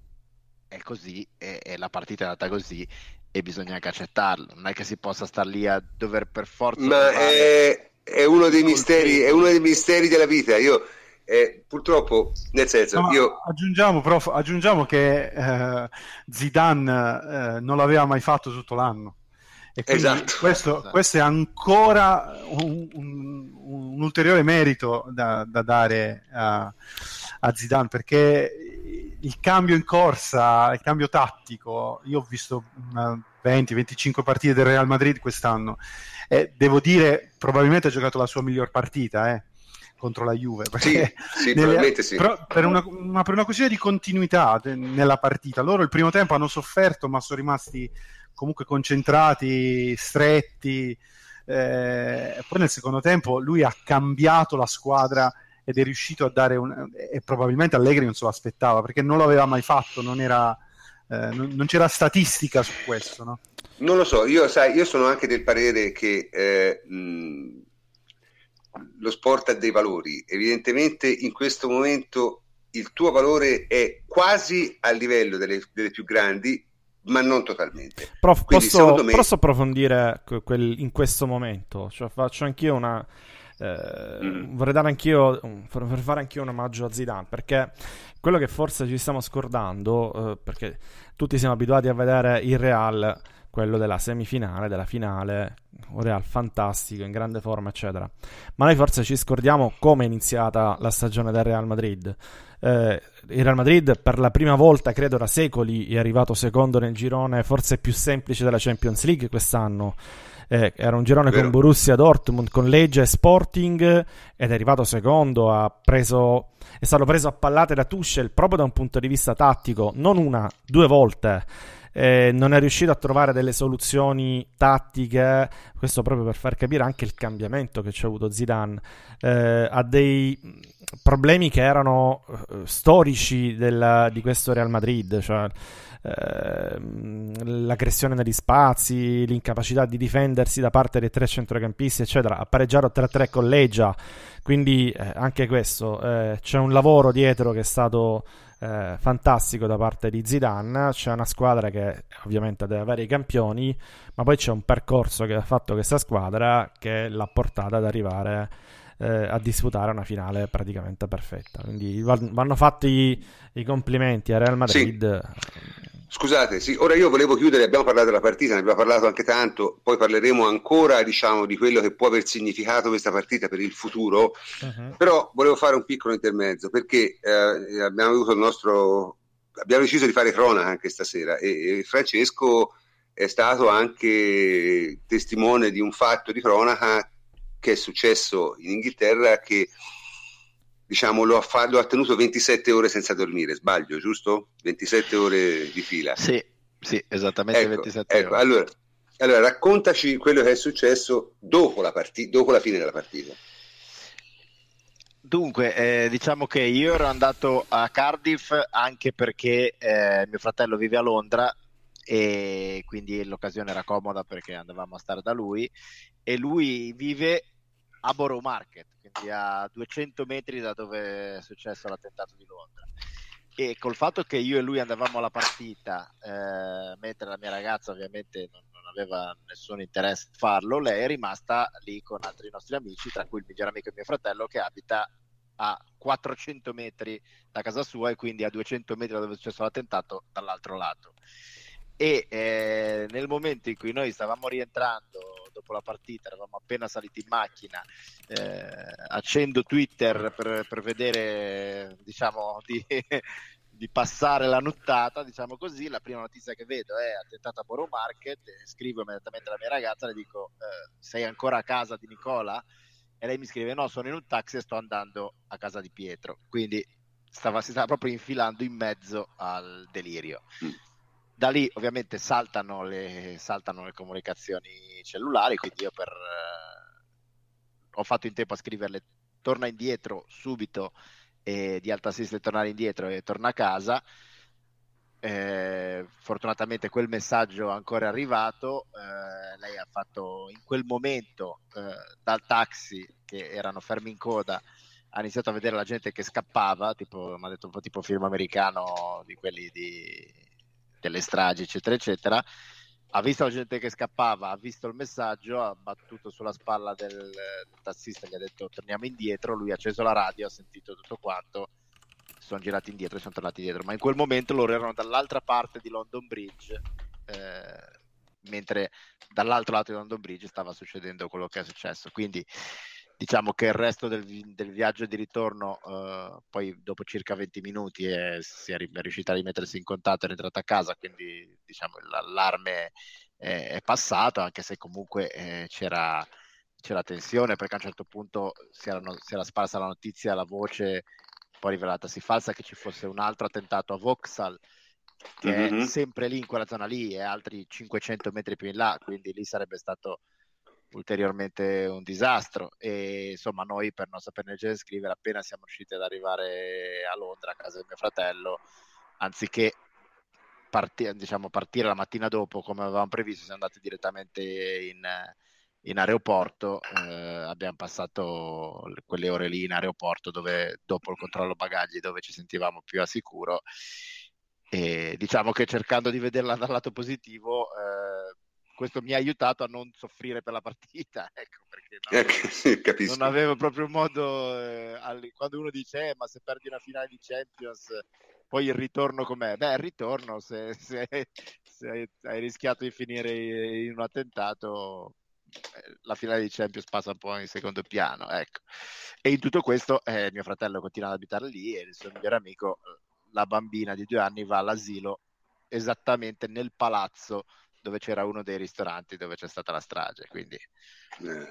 è così, e, e la partita è andata così e bisogna anche accettarlo. Non è che si possa star lì a dover per forza... Ma è è uno dei misteri, è uno dei misteri della vita. Io eh, purtroppo, nel senso, no, io... aggiungiamo, prof, aggiungiamo che eh, Zidane eh, non l'aveva mai fatto tutto l'anno. E esatto. Questo, esatto. questo, è ancora un, un, un ulteriore merito da, da dare a, a, Zidane perché il cambio in corsa, il cambio tattico, io ho visto 20-25 partite del Real Madrid quest'anno eh, devo dire, probabilmente ha giocato la sua miglior partita eh, contro la Juve. Sì, [laughs] sì, nelle, sì. Però per una, una, per una questione di continuità nella partita. Loro il primo tempo hanno sofferto, ma sono rimasti comunque concentrati, stretti. Eh, poi nel secondo tempo lui ha cambiato la squadra ed è riuscito a dare un... e probabilmente Allegri non se lo aspettava perché non l'aveva mai fatto, non, era, eh, non, non c'era statistica su questo. No? Non lo so, io, sai, io sono anche del parere che eh, mh, lo sport ha dei valori. Evidentemente in questo momento il tuo valore è quasi a livello delle, delle più grandi, ma non totalmente. Prof, Quindi, posso, me... posso, approfondire quel, in questo momento? Cioè, faccio anch'io una. Eh, mm. Vorrei dare anch'io, per fare anch'io un omaggio a Zidane perché quello che forse ci stiamo scordando, eh, perché tutti siamo abituati a vedere il Real quello della semifinale, della finale, un Real fantastico, in grande forma, eccetera. Ma noi forse ci scordiamo come è iniziata la stagione del Real Madrid. Eh, il Real Madrid per la prima volta, credo da secoli, è arrivato secondo nel girone forse più semplice della Champions League quest'anno. Eh, era un girone Vero. con Borussia Dortmund, con Legge e Sporting ed è arrivato secondo, ha preso, è stato preso a pallate da Tuchel proprio da un punto di vista tattico, non una, due volte eh, non è riuscito a trovare delle soluzioni tattiche, questo proprio per far capire anche il cambiamento che c'è avuto Zidane, eh, ha dei problemi che erano uh, storici del, di questo Real Madrid, cioè eh, l'aggressione negli spazi, l'incapacità di difendersi da parte dei tre centrocampisti, eccetera. Ha pareggiato 3-3 con Leggia, quindi eh, anche questo eh, c'è un lavoro dietro che è stato eh, fantastico da parte di Zidane. C'è una squadra che ovviamente deve avere i campioni, ma poi c'è un percorso che ha fatto questa squadra che l'ha portata ad arrivare eh, a disputare una finale praticamente perfetta. Quindi vanno fatti i complimenti a Real Madrid. Sì. Scusate, sì, ora io volevo chiudere, abbiamo parlato della partita, ne abbiamo parlato anche tanto, poi parleremo ancora diciamo, di quello che può aver significato questa partita per il futuro, uh-huh. però volevo fare un piccolo intermezzo perché eh, abbiamo avuto il nostro, abbiamo deciso di fare cronaca anche stasera e, e Francesco è stato anche testimone di un fatto di cronaca che è successo in Inghilterra che diciamo, lo ha, fa- lo ha, tenuto 27 ore senza dormire, sbaglio, giusto? 27 ore di fila. Sì, sì esattamente ecco, 27 ecco, ore. Allora, allora, raccontaci quello che è successo dopo la, part- dopo la fine della partita. Dunque, eh, diciamo che io ero andato a Cardiff anche perché eh, mio fratello vive a Londra e quindi l'occasione era comoda perché andavamo a stare da lui e lui vive a Borough Market, quindi a 200 metri da dove è successo l'attentato di Londra. E col fatto che io e lui andavamo alla partita, eh, mentre la mia ragazza ovviamente non, non, aveva nessun interesse a farlo, lei è rimasta lì con altri nostri amici, tra cui il miglior amico e mio fratello che abita a 400 metri da casa sua e quindi a 200 metri da dove è successo l'attentato dall'altro lato. E eh, nel momento in cui noi stavamo rientrando dopo la partita, eravamo appena saliti in macchina, eh, accendo Twitter per, per vedere, diciamo, di, [laughs] di, passare la nottata, diciamo così, la prima notizia che vedo è attentato a Borough Market, scrivo immediatamente alla mia ragazza, le dico, eh, sei ancora a casa di Nicola? E lei mi scrive, no, sono in un taxi e sto andando a casa di Pietro. Quindi stava, si stava proprio infilando in mezzo al delirio. Da lì ovviamente saltano le, saltano le comunicazioni cellulari, quindi io per, eh, ho fatto in tempo a scriverle torna indietro subito e di alta assist tornare indietro e torna a casa. Eh, fortunatamente quel messaggio ancora è arrivato. Eh, lei ha fatto in quel momento eh, dal taxi che erano fermi in coda. Ha iniziato a vedere la gente che scappava, tipo, mi ha detto un po' tipo film americano di quelli di delle stragi, eccetera, eccetera. Ha visto la gente che scappava, ha visto il messaggio, ha battuto sulla spalla del, del tassista, gli ha detto torniamo indietro, lui ha acceso la radio, ha sentito tutto quanto, sono girati indietro e sono tornati indietro. Ma in quel momento loro erano dall'altra parte di London Bridge, eh, mentre dall'altro lato di London Bridge stava succedendo quello che è successo. Quindi diciamo che il resto del, del viaggio di ritorno, uh, poi dopo circa 20 minuti è, si è, riuscita a rimettersi in contatto, è rientrata a casa, quindi diciamo l'allarme è, è passato, anche se comunque eh, c'era, c'era, tensione, perché a un certo punto si, erano, si era sparsa la notizia, la voce poi rivelatasi falsa che ci fosse un altro attentato a Vauxhall che mm-hmm. è sempre lì in quella zona lì e altri 500 metri più in là, quindi lì sarebbe stato ulteriormente un disastro. E insomma noi per non saperne leggere e scrivere appena siamo riusciti ad arrivare a Londra a casa di mio fratello anziché parti- diciamo, partire la mattina dopo come avevamo previsto siamo andati direttamente in, in aeroporto eh, abbiamo passato quelle ore lì in aeroporto dove dopo il controllo bagagli dove ci sentivamo più a sicuro. E diciamo che cercando di vederla dal lato positivo eh, questo mi ha aiutato a non soffrire per la partita, [laughs] ecco, perché no, eh, non avevo proprio modo, eh, quando uno dice, eh, ma se perdi una finale di Champions, poi il ritorno com'è? Beh, il ritorno, se, se, se hai rischiato di finire in un attentato, eh, la finale di Champions passa un po' in secondo piano, ecco. E in tutto questo eh, mio fratello continua ad abitare lì e il suo migliore amico, la bambina di due anni, va all'asilo esattamente nel palazzo dove c'era uno dei ristoranti dove c'è stata la strage. Quindi... Eh,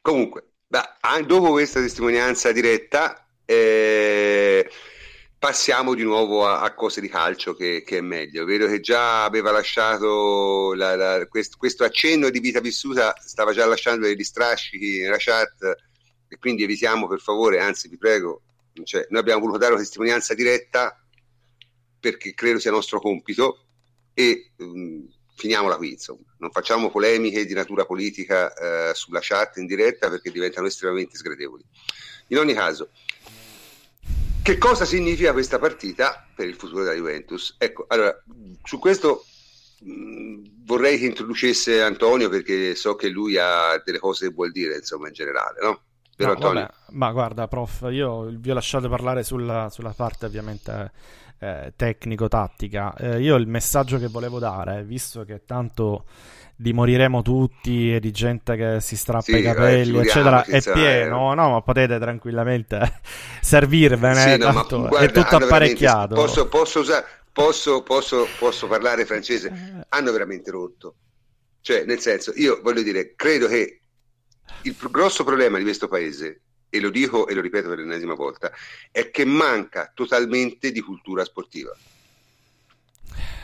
comunque, da, dopo questa testimonianza diretta, eh, passiamo di nuovo a, a cose di calcio che, che, è meglio. Vedo che già aveva lasciato la, la, questo, questo, accenno di vita vissuta, stava già lasciando degli strascichi nella chat e quindi evitiamo per favore, anzi vi prego, cioè, noi abbiamo voluto dare una testimonianza diretta perché credo sia nostro compito e um, finiamola qui, insomma. Non facciamo polemiche di natura politica eh, sulla chat in diretta perché diventano estremamente sgradevoli. In ogni caso, che cosa significa questa partita per il futuro della Juventus? Ecco, allora, su questo mh, vorrei che introducesse Antonio perché so che lui ha delle cose che vuol dire, insomma, in generale, no? No, vabbè, ma guarda, prof, io vi ho lasciato parlare sulla, sulla parte ovviamente eh, tecnico-tattica. Eh, io il messaggio che volevo dare, visto che tanto di moriremo tutti e di gente che si strappa sì, i capelli, vai, eccetera, è pieno, no, ma potete tranquillamente [laughs] servirvene, sì, no, tanto, guarda, è tutto apparecchiato. Posso, posso, usare, posso, posso, parlare francese? Eh. Hanno veramente rotto. Cioè, nel senso, io voglio dire, credo che il grosso problema di questo paese, e lo dico e lo ripeto per l'ennesima volta, è che manca totalmente di cultura sportiva.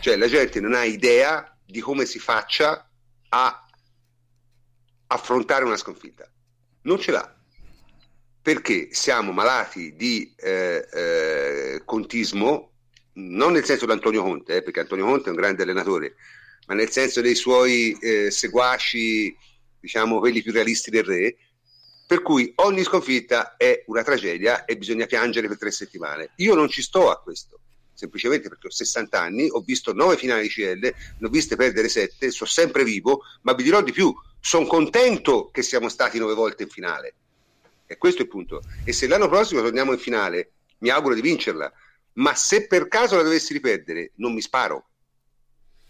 Cioè, la gente non ha idea di come si faccia a affrontare una sconfitta. Non ce l'ha. Perché siamo malati di eh, eh, contismo, non nel senso di Antonio Conte, eh, perché Antonio Conte è un grande allenatore, ma nel senso dei suoi eh, seguaci, diciamo quelli più realisti del re, per cui ogni sconfitta è una tragedia e bisogna piangere per tre settimane. Io non ci sto a questo semplicemente perché ho 60 anni, ho visto 9 finali di CL, ne ho viste perdere 7, sono sempre vivo, ma vi dirò di più, sono contento che siamo stati 9 volte in finale. E questo è il punto. E se l'anno prossimo torniamo in finale, mi auguro di vincerla, ma se per caso la dovessi riperdere, non mi sparo.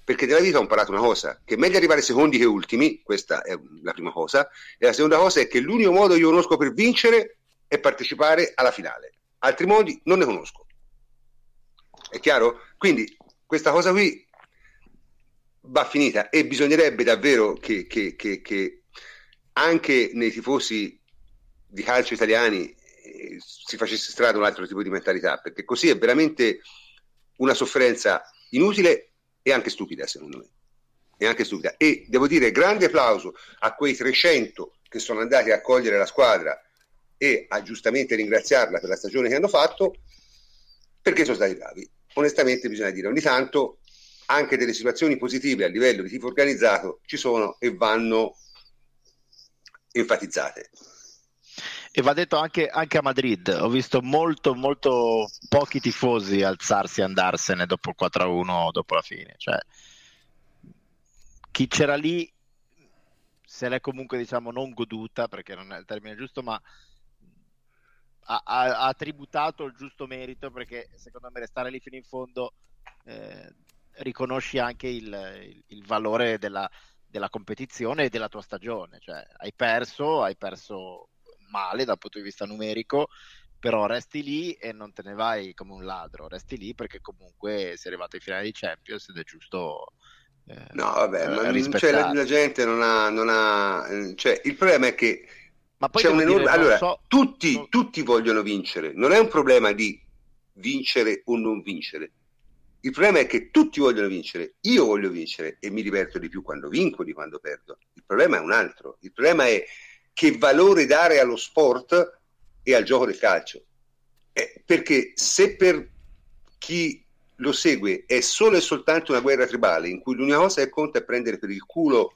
Perché nella vita ho imparato una cosa, che è meglio arrivare secondi che ultimi, questa è la prima cosa, e la seconda cosa è che l'unico modo che io conosco per vincere è partecipare alla finale. Altri modi non ne conosco. È chiaro? Quindi questa cosa qui va finita e bisognerebbe davvero che, che, che, che anche nei tifosi di calcio italiani eh, si facesse strada un altro tipo di mentalità, perché così è veramente una sofferenza inutile e anche stupida, secondo me. E anche stupida. E devo dire grande applauso a quei 300 che sono andati a cogliere la squadra e a giustamente ringraziarla per la stagione che hanno fatto, perché sono stati bravi onestamente bisogna dire ogni tanto anche delle situazioni positive a livello di tifo organizzato ci sono e vanno enfatizzate. E va detto anche, anche, a Madrid, ho visto molto, molto pochi tifosi alzarsi e andarsene dopo il 4-1 dopo la fine. Cioè, chi c'era lì se l'è comunque diciamo non goduta, perché non è il termine giusto, ma ha, ha, tributato il giusto merito perché secondo me restare lì fino in fondo eh, riconosci anche il, il, il valore della, della, competizione e della tua stagione. Cioè, hai perso, hai perso male dal punto di vista numerico, però resti lì e non te ne vai come un ladro, resti lì perché comunque sei arrivato ai finali di Champions ed è giusto. Eh, no, vabbè, ma cioè, la, la, gente non ha, non ha cioè, il problema è che ma poi c'è un enorme... allora, so... tutti, no. tutti vogliono vincere, non è un problema di vincere o non vincere. Il problema è che tutti vogliono vincere, io voglio vincere e mi diverto di più quando vinco di quando perdo. Il problema è un altro, il problema è che valore dare allo sport e al gioco del calcio. Eh, perché se per chi lo segue è solo e soltanto una guerra tribale in cui l'unica cosa che conta è prendere per il culo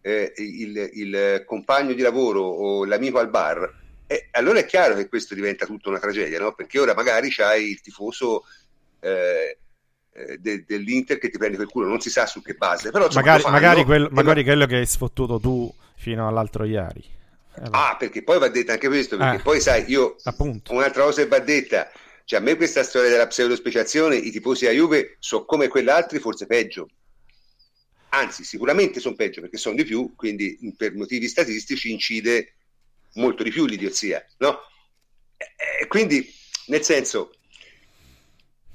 eh, il, il, compagno di lavoro o l'amico al bar, eh, allora è chiaro che questo diventa tutta una tragedia, no? perché ora magari c'hai il tifoso eh, eh de, dell'Inter che ti prende per culo, non si sa su che base. Però, magari, magari, quello, magari quello che hai sfottuto tu fino all'altro ieri. Eh, ah, perché poi va detto anche questo, perché eh, poi sai, io appunto. un'altra cosa che va detta, cioè a me questa storia della pseudospeciazione, i tifosi a Juve sono come quell'altro, forse peggio, anzi sicuramente sono peggio perché sono di più, quindi per motivi statistici incide molto di più l'idiozia, no? E quindi, nel senso,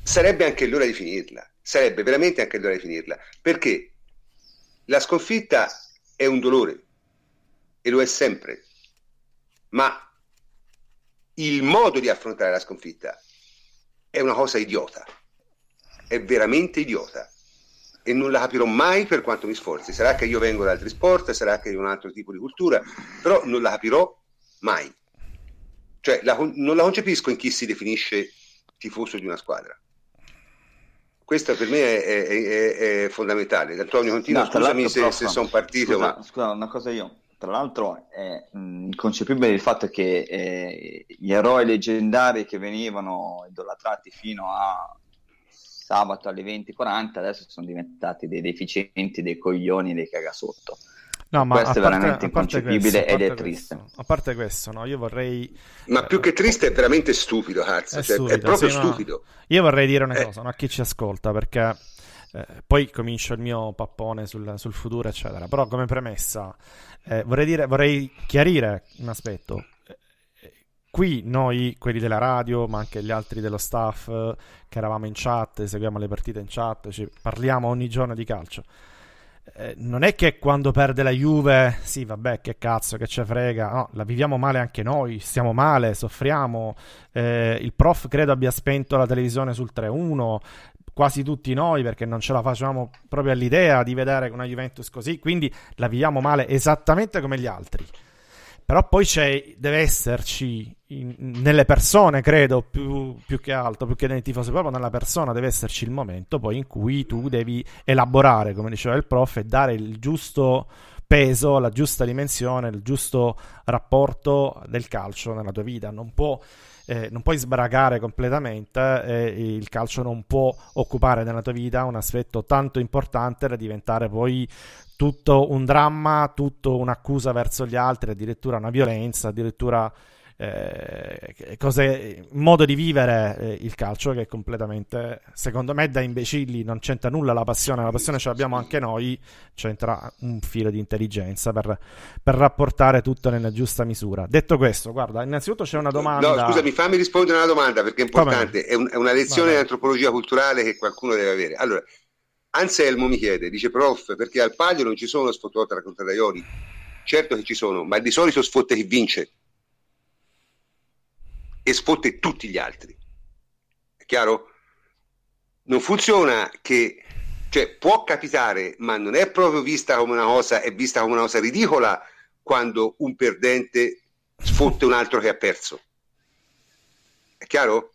sarebbe anche l'ora di finirla, sarebbe veramente anche l'ora di finirla, perché? La sconfitta è un dolore e lo è sempre, ma il modo di affrontare la sconfitta è una cosa idiota, è veramente idiota e non la capirò mai per quanto mi sforzi. Sarà che io vengo da altri sport, sarà che ho un altro tipo di cultura, però non la capirò mai. Cioè, la, non la concepisco in chi si definisce tifoso di una squadra. Questo per me è, è, è, è fondamentale. Antonio, continua, no, scusami se, se sono partito. Scusa, ma... scusa, una cosa io. Tra l'altro è inconcepibile il fatto che eh, gli eroi leggendari che venivano idolatrati fino a sabato alle 20.40 adesso sono diventati dei deficienti, dei coglioni, dei cagasotto. No, ma questo è parte, veramente inconcepibile questo, ed è questo, triste. A parte questo, no, io vorrei... Ma più che triste è veramente stupido, cazzo. È, cioè, stupido, è proprio sì, stupido. No. Io vorrei dire una eh. cosa no, a chi ci ascolta, perché eh, poi comincio il mio pappone sul, sul futuro, eccetera. Però come premessa eh, vorrei, dire, vorrei chiarire un aspetto. Qui noi, quelli della radio, ma anche gli altri dello staff che eravamo in chat, seguiamo le partite in chat, ci parliamo ogni giorno di calcio eh, non è che quando perde la Juve, sì, vabbè, che cazzo, che ce frega, no, la viviamo male anche noi, stiamo male, soffriamo. Eh, il prof credo abbia spento la televisione sul 3-1, quasi tutti noi, perché non ce la facevamo proprio all'idea di vedere una Juventus così, quindi la viviamo male esattamente come gli altri. Però poi deve esserci in, nelle persone, credo, più, più, che altro, più che nei tifosi, proprio nella persona deve esserci il momento poi in cui tu devi elaborare, come diceva il prof, e dare il giusto peso, la giusta dimensione, il giusto rapporto del calcio nella tua vita. Non può eh, non puoi sbragare completamente e il calcio non può occupare nella tua vita un aspetto tanto importante da diventare poi tutto un dramma, tutto un'accusa verso gli altri, addirittura una violenza, addirittura eh, cose, modo di vivere eh, il calcio che è completamente, secondo me, da imbecilli non c'entra nulla la passione, la passione ce l'abbiamo anche noi, c'entra un filo di intelligenza per, per rapportare tutto nella giusta misura. Detto questo, guarda, innanzitutto c'è una domanda... No, scusami, fammi rispondere a una domanda perché è importante, è, un, è, una lezione di antropologia culturale che qualcuno deve avere. Allora, Anselmo mi chiede, dice prof, perché al palio non ci sono sfottuati contrariori? Certo che ci sono, ma di solito sfotte chi vince e sfotte tutti gli altri. È chiaro? Non funziona che, cioè può capitare, ma non è proprio vista come una cosa, è vista come una cosa ridicola quando un perdente sfotte un altro che ha perso. È chiaro?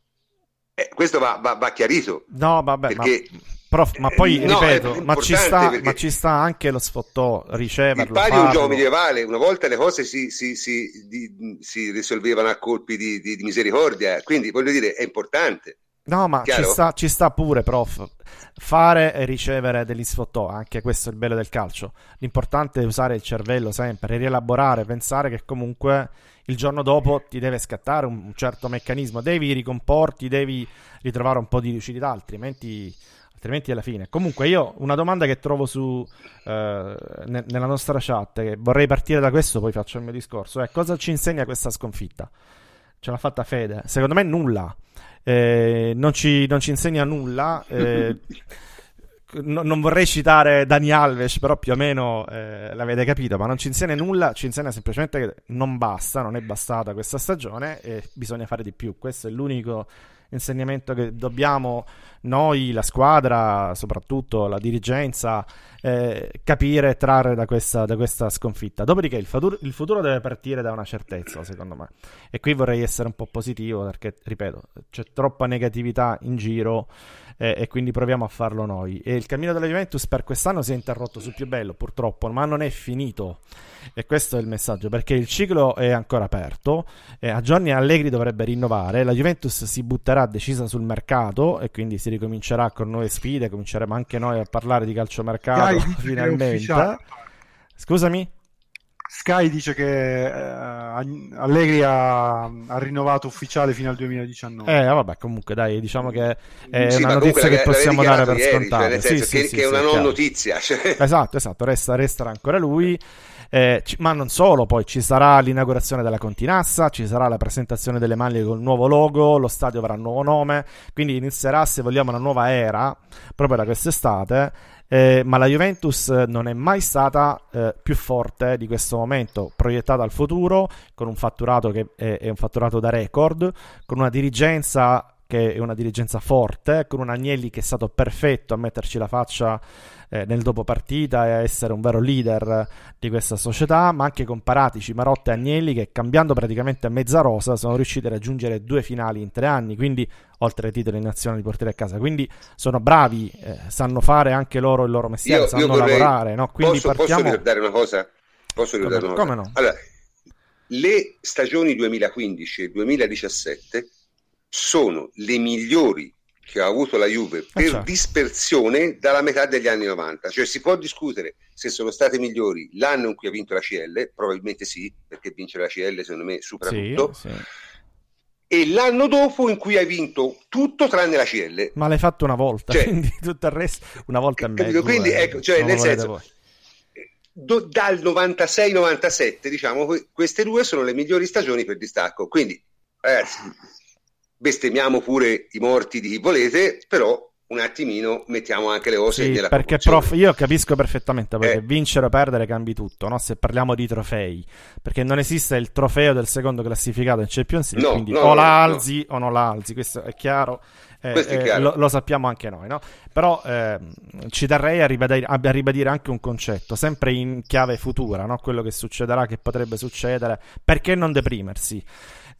Eh, questo va, va, va, chiarito. No, vabbè, perché... ma... Prof, ma poi no, ripeto, ma ci, sta, ma ci, sta, anche lo sfottò, riceverlo. Il palio è un gioco medievale, una volta le cose si, si, si, di, si risolvevano a colpi di, di, di, misericordia, quindi voglio dire, è importante. No, ma ci sta, ci sta, pure, prof. Fare e ricevere degli sfottò, anche questo è il bello del calcio. L'importante è usare il cervello sempre, rielaborare, pensare che comunque il giorno dopo ti deve scattare un certo meccanismo, devi ricomporti, devi ritrovare un po' di lucidità, altrimenti altrimenti alla fine. Comunque io una domanda che trovo su eh, ne- nella nostra chat, che vorrei partire da questo, poi faccio il mio discorso, è cosa ci insegna questa sconfitta? Ce l'ha fatta Fede? Secondo me nulla. Eh, non, ci, non, ci, insegna nulla. Eh, [laughs] no, non vorrei citare Dani Alves, però più o meno eh, l'avete capito, ma non ci insegna nulla, ci insegna semplicemente che non basta, non è bastata questa stagione e bisogna fare di più. Questo è l'unico insegnamento che dobbiamo noi, la squadra, soprattutto la dirigenza, eh, capire e trarre da questa, da questa, sconfitta. Dopodiché il futuro, il futuro, deve partire da una certezza, secondo me. E qui vorrei essere un po' positivo perché, ripeto, c'è troppa negatività in giro eh, e quindi proviamo a farlo noi. E il cammino della Juventus per quest'anno si è interrotto sul più bello, purtroppo, ma non è finito. E questo è il messaggio, perché il ciclo è ancora aperto. E a Gianni Allegri dovrebbe rinnovare. La Juventus si butterà decisa sul mercato e quindi si ricomincerà con nuove sfide. Cominceremo anche noi a parlare di calciomercato finalmente. Scusami? Sky dice che eh, Allegri ha, ha, rinnovato ufficiale fino al 2019. Eh, vabbè, comunque dai, diciamo che è sì, una notizia che possiamo dare per ieri, scontata. Cioè, sì, che, sì, che è una non notizia. Cioè. Esatto, esatto, resta, resterà ancora lui. Eh, c- ma non solo, poi ci sarà l'inaugurazione della Continassa, ci sarà la presentazione delle maglie con il nuovo logo, lo stadio avrà un nuovo nome, quindi inizierà, se vogliamo, una nuova era proprio da quest'estate. Eh, ma la Juventus non è mai stata eh, più forte di questo momento, proiettata al futuro, con un fatturato che è, è un fatturato da record, con una dirigenza che è una dirigenza forte, con un Agnelli che è stato perfetto a metterci la faccia eh, nel dopo partita e a essere un vero leader di questa società, ma anche con Paratici, Marotta e Agnelli che cambiando praticamente a mezza rosa sono riusciti a raggiungere due finali in tre anni, quindi oltre ai titoli nazionali di portiere a casa, quindi sono bravi, eh, sanno fare anche loro il loro mestiere, io, sanno io vorrei, lavorare, no? Quindi posso, partiamo... posso ricordare una cosa? Posso ricordare come, una cosa? Come no? Allora, le stagioni 2015 e 2017 sono le migliori che ha avuto la Juve Eh, per certo. dispersione dalla metà degli anni 90. Cioè si può discutere se sono state migliori l'anno in cui ha vinto la CL, probabilmente sì, perché vincere la CL secondo me supera Sì, tutto, sì. e l'anno dopo in cui hai vinto tutto tranne la CL. Ma l'hai fatto una volta, Cioè- quindi [laughs] tutto il resto una volta e mezzo. Quindi, eh, ecco, cioè, nel senso, voi. Do- dal 96-97, diciamo, que- queste due sono le migliori stagioni per distacco. Quindi, ragazzi, bestemmiamo pure i morti di chi volete, però un attimino mettiamo anche le cose Sì, perché prof, io capisco perfettamente poi Eh. vincere o perdere cambi tutto, no? se parliamo di trofei, perché non esiste il trofeo del secondo classificato in Champions League, No, quindi no, o no, la no. alzi o non la alzi, questo è chiaro, eh, Questo è eh, chiaro. Lo, lo sappiamo anche noi, no? però ehm, ci terrei a ribadire, a ribadire anche un concetto, sempre in chiave futura, no? quello che succederà, che potrebbe succedere, perché non deprimersi?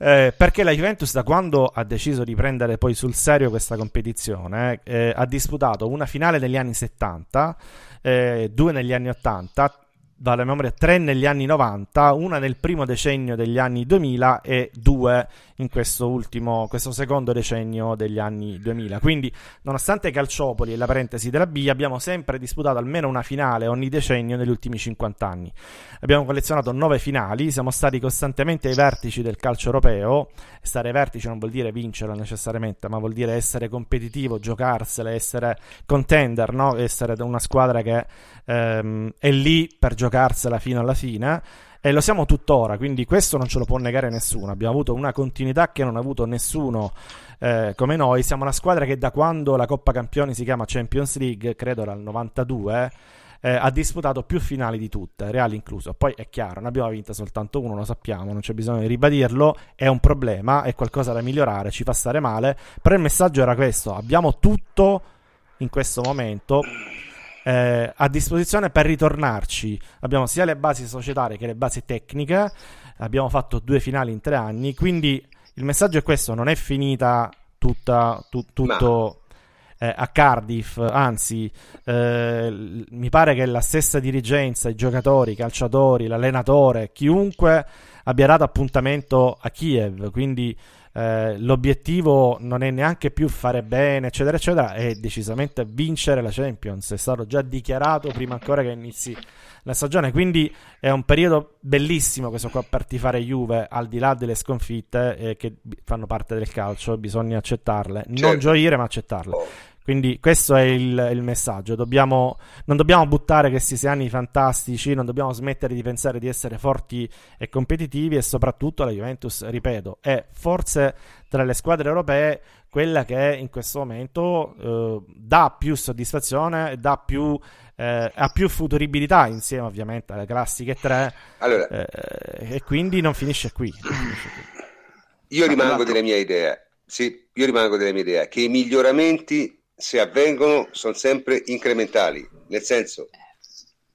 Eh, perché la Juventus da quando ha deciso di prendere poi sul serio questa competizione eh, ha disputato una finale negli anni 70, eh, due negli anni 80, vale a memoria tre negli anni 90, una nel primo decennio degli anni 2000 e due in questo ultimo, questo secondo decennio degli anni 2000. Quindi, nonostante calciopoli e la parentesi della B, abbiamo sempre disputato almeno una finale ogni decennio negli ultimi 50 anni. Abbiamo collezionato nove finali, siamo stati costantemente ai vertici del calcio europeo. Stare ai vertici non vuol dire vincerlo necessariamente, ma vuol dire essere competitivo, giocarsele, essere contender, no? essere una squadra che ehm, è lì per giocarsela fino alla fine. E lo siamo tuttora, quindi questo non ce lo può negare nessuno. Abbiamo avuto una continuità che non ha avuto nessuno eh, come noi. Siamo una squadra che da quando la Coppa Campioni si chiama Champions League, credo dal 92, eh, ha disputato più finali di tutte, Real incluso. Poi è chiaro, ne abbiamo vinta soltanto uno, lo sappiamo, non c'è bisogno di ribadirlo. È un problema, è qualcosa da migliorare, ci fa stare male. Però il messaggio era questo: abbiamo tutto in questo momento eh, a disposizione per ritornarci. Abbiamo sia le basi societarie che le basi tecniche. Abbiamo fatto due finali in tre anni. Quindi il messaggio è questo: non è finita tutta, tu- tutto eh, a Cardiff. Anzi, eh, mi pare che la stessa dirigenza, i giocatori, i calciatori, l'allenatore, chiunque abbia dato appuntamento a Kiev. Quindi eh, l'obiettivo non è neanche più fare bene, eccetera, eccetera, è decisamente vincere la Champions. È stato già dichiarato prima ancora che inizi la stagione. Quindi è un periodo bellissimo questo qua per tifare Juve, al di là delle sconfitte eh, che fanno parte del calcio, bisogna accettarle. Non Certo. gioire, ma accettarle. Quindi questo è il, il messaggio. Dobbiamo, non dobbiamo buttare questi sei anni fantastici, non dobbiamo smettere di pensare di essere forti e competitivi e soprattutto la Juventus, ripeto, è forse tra le squadre europee quella che in questo momento eh, dà più soddisfazione, dà più, eh, ha più futuribilità insieme ovviamente alle classiche tre Allora, eh, e quindi non finisce qui. non finisce qui. io Ma rimango. Sì, io rimango della mia idea che i miglioramenti, se avvengono, sono sempre incrementali. Nel senso,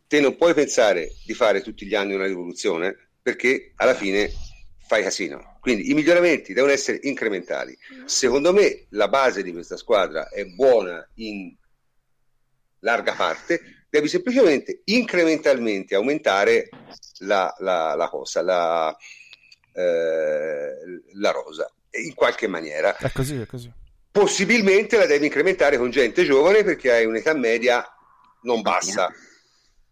te non puoi pensare di fare tutti gli anni una rivoluzione perché alla fine fai casino. Quindi i miglioramenti devono essere incrementali. Secondo me la base di questa squadra è buona in larga parte, devi semplicemente incrementalmente aumentare la, la- la cosa, la, eh, la rosa, in qualche maniera. È così, è così. Possibilmente la devi incrementare con gente giovane perché hai un'età media non bassa.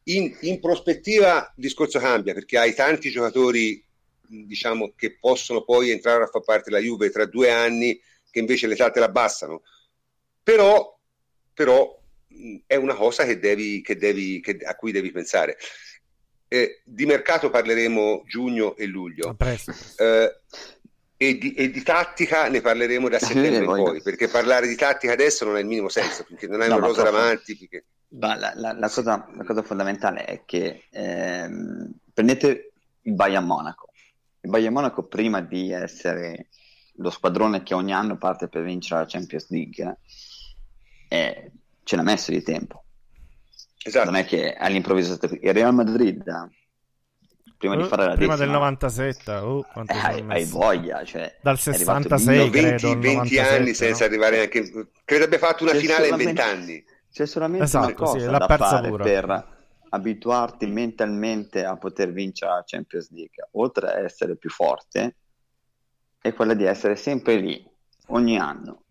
In, in prospettiva il discorso cambia perché hai tanti giocatori diciamo che possono poi entrare a far parte della Juve tra due anni che invece l'età te la abbassano però, però è una cosa che devi, che devi, che- a cui devi pensare Eh, di mercato parleremo giugno e A luglio presto. eh, e, di, e di tattica ne parleremo da settembre in poi perché parlare di tattica adesso non ha il minimo senso perché non hai No, una rosa davanti perché- la, la- la cosa, la cosa fondamentale è che ehm, prendete il Bayern Monaco. Il Bayern Monaco prima di essere lo squadrone che ogni anno parte per vincere la Champions League eh, ce l'ha messo di tempo. esatto Non è che all'improvviso il Real Madrid prima di Eh, fare la prima del decima, 97, oh, quanto eh, hai, hai voglia. Cioè, Dal è arrivato 66, No, 20, credo, il 20 97, anni senza no? arrivare anche credo abbia fatto una C'è finale in solamente- 20 anni C'è solamente Esatto, una cosa sì, da fare per abituarti mentalmente a poter vincere la Champions League, oltre a essere più forte, è quella di essere sempre lì, ogni anno.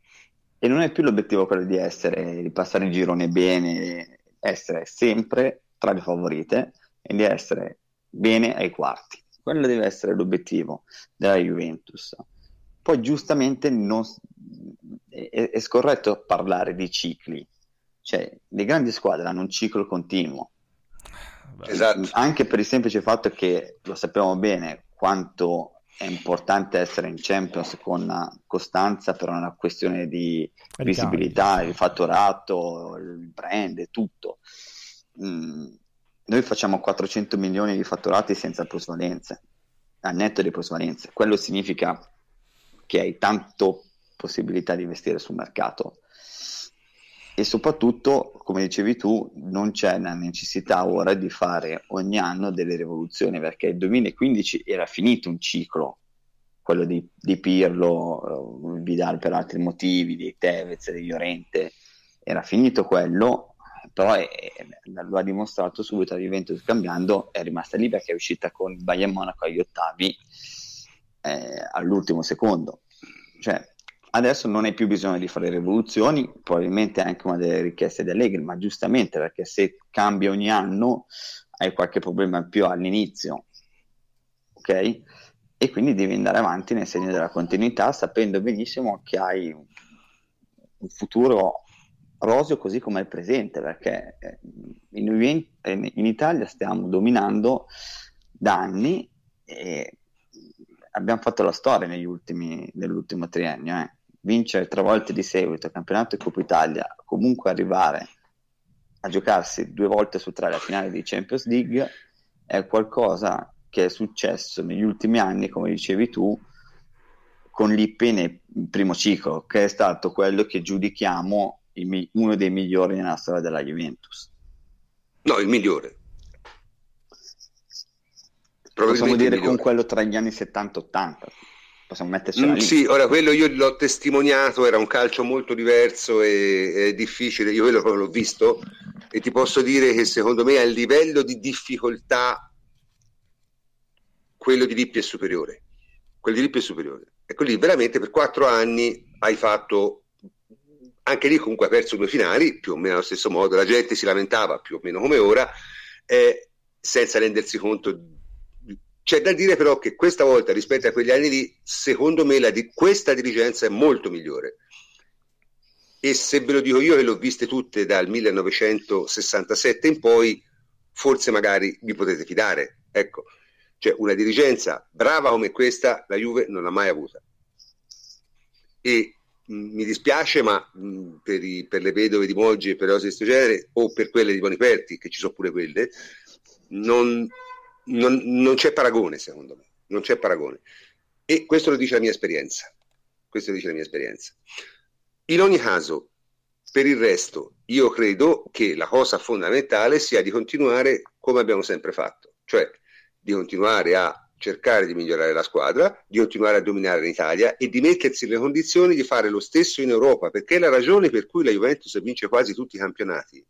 e non è più l'obiettivo quello di essere, di passare il girone bene, essere sempre tra le favorite e di essere bene ai quarti. Quello deve essere l'obiettivo della Juventus. Poi giustamente non, è, è scorretto parlare di cicli, cioè le grandi squadre hanno un ciclo continuo. Esatto. Anche per il semplice fatto che lo sappiamo bene quanto è importante essere in Champions con costanza per una questione di visibilità, il fatturato, il brand, tutto. Mm, noi facciamo 400 milioni di fatturati senza plusvalenze, a netto di plusvalenze. Quello significa che hai tante possibilità di investire sul mercato e soprattutto, come dicevi tu, non c'è la necessità ora di fare ogni anno delle rivoluzioni perché il 2015 era finito un ciclo, quello di, di Pirlo, eh, Vidal per altri motivi, di Tevez, di Llorente, era finito quello, però è, lo ha dimostrato subito la Juventus cambiando, è rimasta lì perché è uscita con il Bayern Monaco agli ottavi eh, all'ultimo secondo. Cioè, Adesso non hai più bisogno di fare rivoluzioni, probabilmente è anche una delle richieste di Allegri, ma giustamente perché se cambia ogni anno hai qualche problema in più all'inizio, ok? E quindi devi andare avanti nel segno della continuità, sapendo benissimo che hai un futuro roseo così come il presente, perché eh, in, in Italia stiamo dominando da anni e abbiamo fatto la storia negli ultimi, nell'ultimo triennio. Eh vincere tre volte di seguito il campionato e Coppa Italia, comunque arrivare a giocarsi due volte su tre la finale di Champions League è qualcosa che è successo negli ultimi anni, come dicevi tu, con l'IP nel primo ciclo, che è stato quello che giudichiamo mi- uno dei migliori nella storia della Juventus. No, il migliore. Possiamo dire con quello tra gli anni 70 e 80 possiamo mettercela mm, Sì, ora quello io l'ho testimoniato, era un calcio molto diverso e, e difficile, io quello l'ho visto e ti posso dire che secondo me a livello di difficoltà quello di Lippi è superiore. Quello di Lippi è superiore. E lì veramente per quattro anni hai fatto, anche lì comunque hai perso due finali, più o meno allo stesso modo, la gente si lamentava più o meno come ora, eh, senza rendersi conto c'è da dire però che questa volta rispetto a quegli anni lì, secondo me la di questa dirigenza è molto migliore. E se ve lo dico io che l'ho viste tutte dal 1967 in poi, forse magari vi potete fidare. Ecco, cioè una dirigenza brava come questa la Juve non l'ha mai avuta. E mi dispiace, ma mh, per, i, per, le vedove di Moggi e per le cose di questo genere, o per quelle di Boniperti, che ci sono pure quelle, non, non, non c'è paragone, secondo me, non c'è paragone. E questo lo dice la mia esperienza. Questo lo dice la mia esperienza. In ogni caso, per il resto, io credo che la cosa fondamentale sia di continuare come abbiamo sempre fatto, cioè di continuare a cercare di migliorare la squadra, di continuare a dominare in Italia e di mettersi nelle condizioni di fare lo stesso in Europa, perché la ragione per cui la Juventus vince quasi tutti i campionati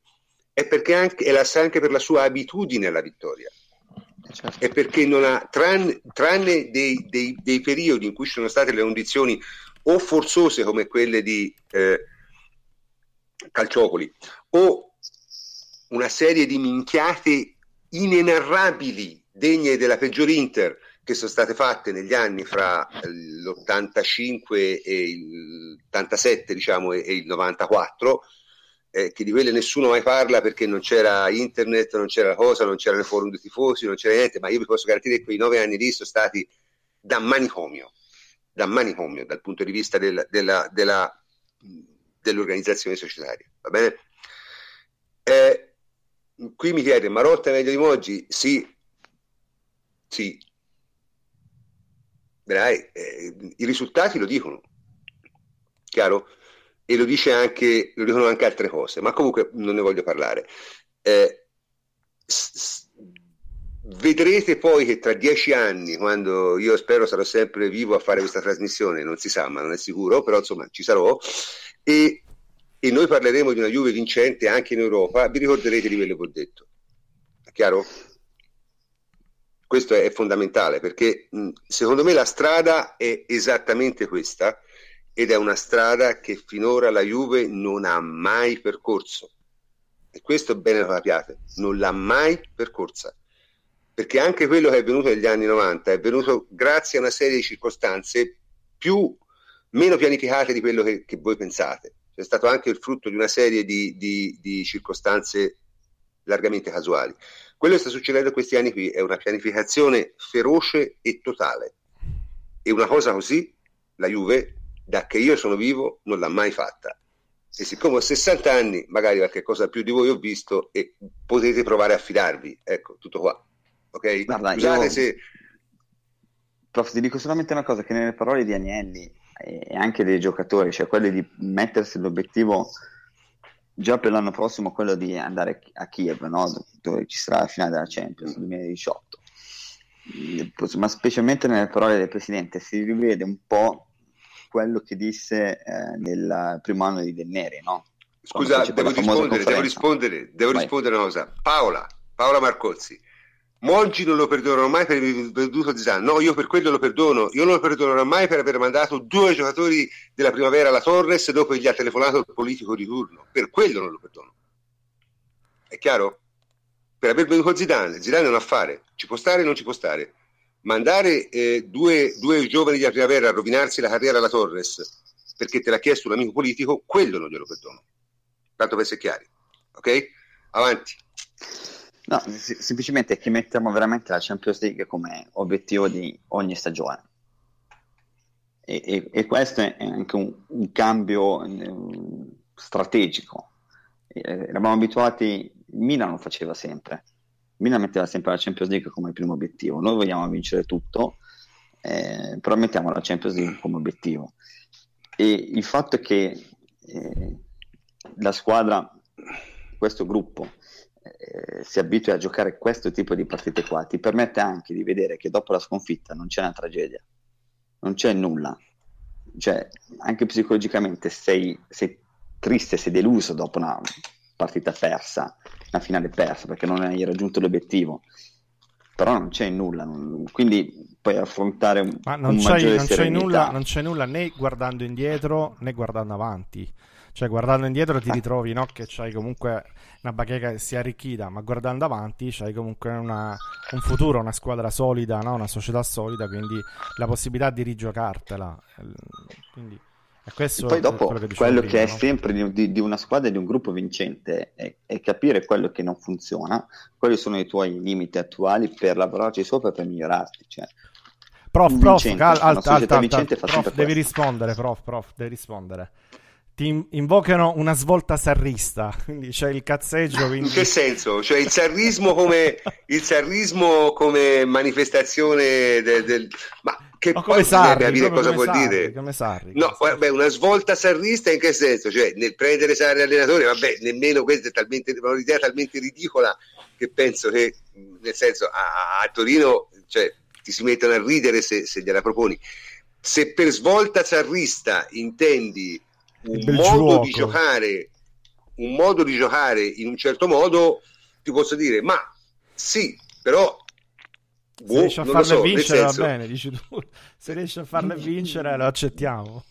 è perché anche, è la, anche per la sua abitudine alla vittoria certo. è perché non ha, tranne, tranne dei, dei, dei, periodi in cui ci sono state le condizioni o forzose come quelle di eh, Calciopoli o una serie di minchiate inenarrabili degne della peggior Inter che sono state fatte negli anni fra l'85 e il 87 diciamo e il 94 eh, che di quelle nessuno mai parla perché non c'era internet, non c'era cosa, non c'erano forum dei tifosi, non c'era niente, ma io vi posso garantire che quei nove anni lì sono stati da manicomio, da manicomio dal punto di vista del, della, della, dell'organizzazione societaria. Va bene? Eh, qui mi chiede, Marotta è meglio di Moggi? Sì, sì. Dai, eh, I risultati lo dicono, chiaro? e lo, dice anche, lo dicono anche altre cose, ma comunque non ne voglio parlare. Eh, s- s- vedrete poi che tra dieci anni, quando io spero sarò sempre vivo a fare questa trasmissione, non si sa, ma non è sicuro, però insomma ci sarò, e, e noi parleremo di una Juve vincente anche in Europa, vi ricorderete di quello che ho detto. Chiaro? Questo è fondamentale perché secondo me la strada è esattamente questa ed è una strada che finora la Juve non ha mai percorso. E questo bene lo capiate, non l'ha mai percorsa. Perché anche quello che è venuto negli anni 90 è venuto grazie a una serie di circostanze più, meno pianificate di quello che, che voi pensate. È stato anche il frutto di una serie di, di, di circostanze largamente casuali. Quello che sta succedendo in questi anni qui è una pianificazione feroce e totale. E una cosa così, la Juve, da che io sono vivo, non l'ha mai fatta. E siccome ho 60 anni, magari qualche cosa più di voi ho visto e potete provare a fidarvi. Ecco, tutto qua. Ok? Guarda, Scusate io... se... Prof, ti dico solamente una cosa, che nelle parole di Agnelli e anche dei giocatori, cioè quello di mettersi l'obiettivo già per l'anno prossimo, quello di andare a Kiev, no? dove ci sarà la finale della Champions 2018. Ma specialmente nelle parole del Presidente si rivede un po' quello che disse eh, nel primo anno di Del Neri, no? Scusa, devo rispondere, devo rispondere, devo rispondere una cosa. Paola, Paola Marcozzi, Mongi non lo perdonerò mai per il venduto di Zan. No, io per quello lo perdono. Io non lo perdonerò mai per aver mandato due giocatori della primavera alla Torres dopo che gli ha telefonato il politico di turno. Per quello non lo perdono. È chiaro? Per aver venduto Zidane. Zidane è un affare. Ci può stare o non ci può stare. Mandare eh, due, due giovani della primavera a rovinarsi la carriera alla Torres perché te l'ha chiesto un amico politico, quello non glielo perdono. Tanto per essere chiari. Ok? Avanti. No, s- semplicemente che mettiamo veramente la Champions League come obiettivo di ogni stagione. E, e, e questo è anche un, un cambio eh, strategico. Eh, eravamo abituati, Milan lo faceva sempre. Milan metteva sempre la Champions League come primo obiettivo. Noi vogliamo vincere tutto, eh, però mettiamo la Champions League come obiettivo. E il fatto è che eh, la squadra, questo gruppo, eh, si abitui a giocare questo tipo di partite qua, ti permette anche di vedere che dopo la sconfitta non c'è una tragedia, non c'è nulla. Cioè, anche psicologicamente sei, sei triste, sei deluso dopo una partita persa, una finale persa, perché non hai raggiunto l'obiettivo. Però non c'è nulla, non... quindi puoi affrontare un, Ma non, un c'è, non c'è, nulla, non c'è nulla né guardando indietro né guardando avanti. Cioè, guardando indietro ti ritrovi no, che c'hai comunque una bacheca che si è arricchita, ma guardando avanti c'hai comunque una, un futuro, una squadra solida, no? una società solida, quindi la possibilità di rigiocartela. Quindi, e questo poi dopo quello che, quello prima, che è no? sempre di, di, una squadra e di un gruppo vincente è, è, capire quello che non funziona, quali sono i tuoi limiti attuali per lavorarci sopra e per migliorarti. Cioè, prof, prof, cal- alta, alta, alta, prof devi rispondere, prof, prof, devi rispondere ti invocano una svolta sarrista, [laughs] quindi c'è il cazzeggio. Quindi... In che senso? Cioè il sarrismo come, il sarrismo come manifestazione del... del... Ma che Ma come Sarri, capire cosa vuol Sarri, dire? Come Sarri, no, vabbè, una svolta sarrista in che senso? Cioè nel prendere Sarri allenatore, vabbè, nemmeno questa è talmente, un'idea talmente ridicola che penso che, nel senso, a, a Torino cioè, ti si mettono a ridere se, se gliela proponi. Se per svolta sarrista intendi un modo di giocare un modo di giocare in un certo modo ti posso dire ma sì però se boh, riesci a farle so, vincere senso... va bene dici tu. Se riesci a farle vincere lo accettiamo.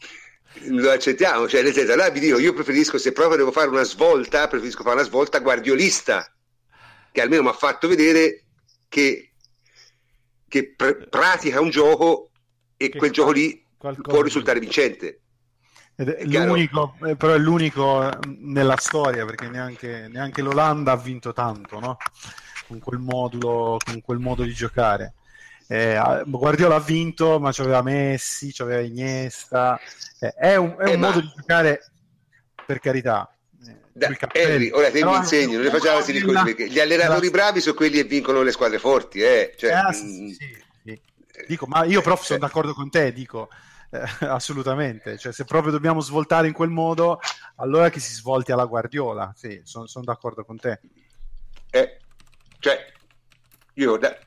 Lo accettiamo cioè nel senso allora vi dico io preferisco se proprio devo fare una svolta preferisco fare una svolta guardiolista che almeno mi ha fatto vedere che, che pr- pratica un gioco e che quel gioco lì può risultare vincente è l'unico, eh, però è l'unico eh, nella storia perché neanche, neanche l'Olanda ha vinto tanto no? con, quel modulo, con quel modo di giocare. Eh, Guardiola ha vinto, ma c'aveva Messi, c'aveva Iniesta. Eh, è un, è un eh, modo ma... di giocare per carità. Eh, da, Henry, ora te mi insegni, non le facciamo questi discorsi perché gli allenatori la... bravi sono quelli che vincono le squadre forti. Eh? Cioè, eh, sì, mm, sì, sì. Dico, ma io prof sono d'accordo con te, dico eh, [laughs] assolutamente. Cioè, se proprio dobbiamo svoltare in quel modo, allora che si svolti alla Guardiola. Sì, sono son d'accordo con te. Eh, cioè, io da,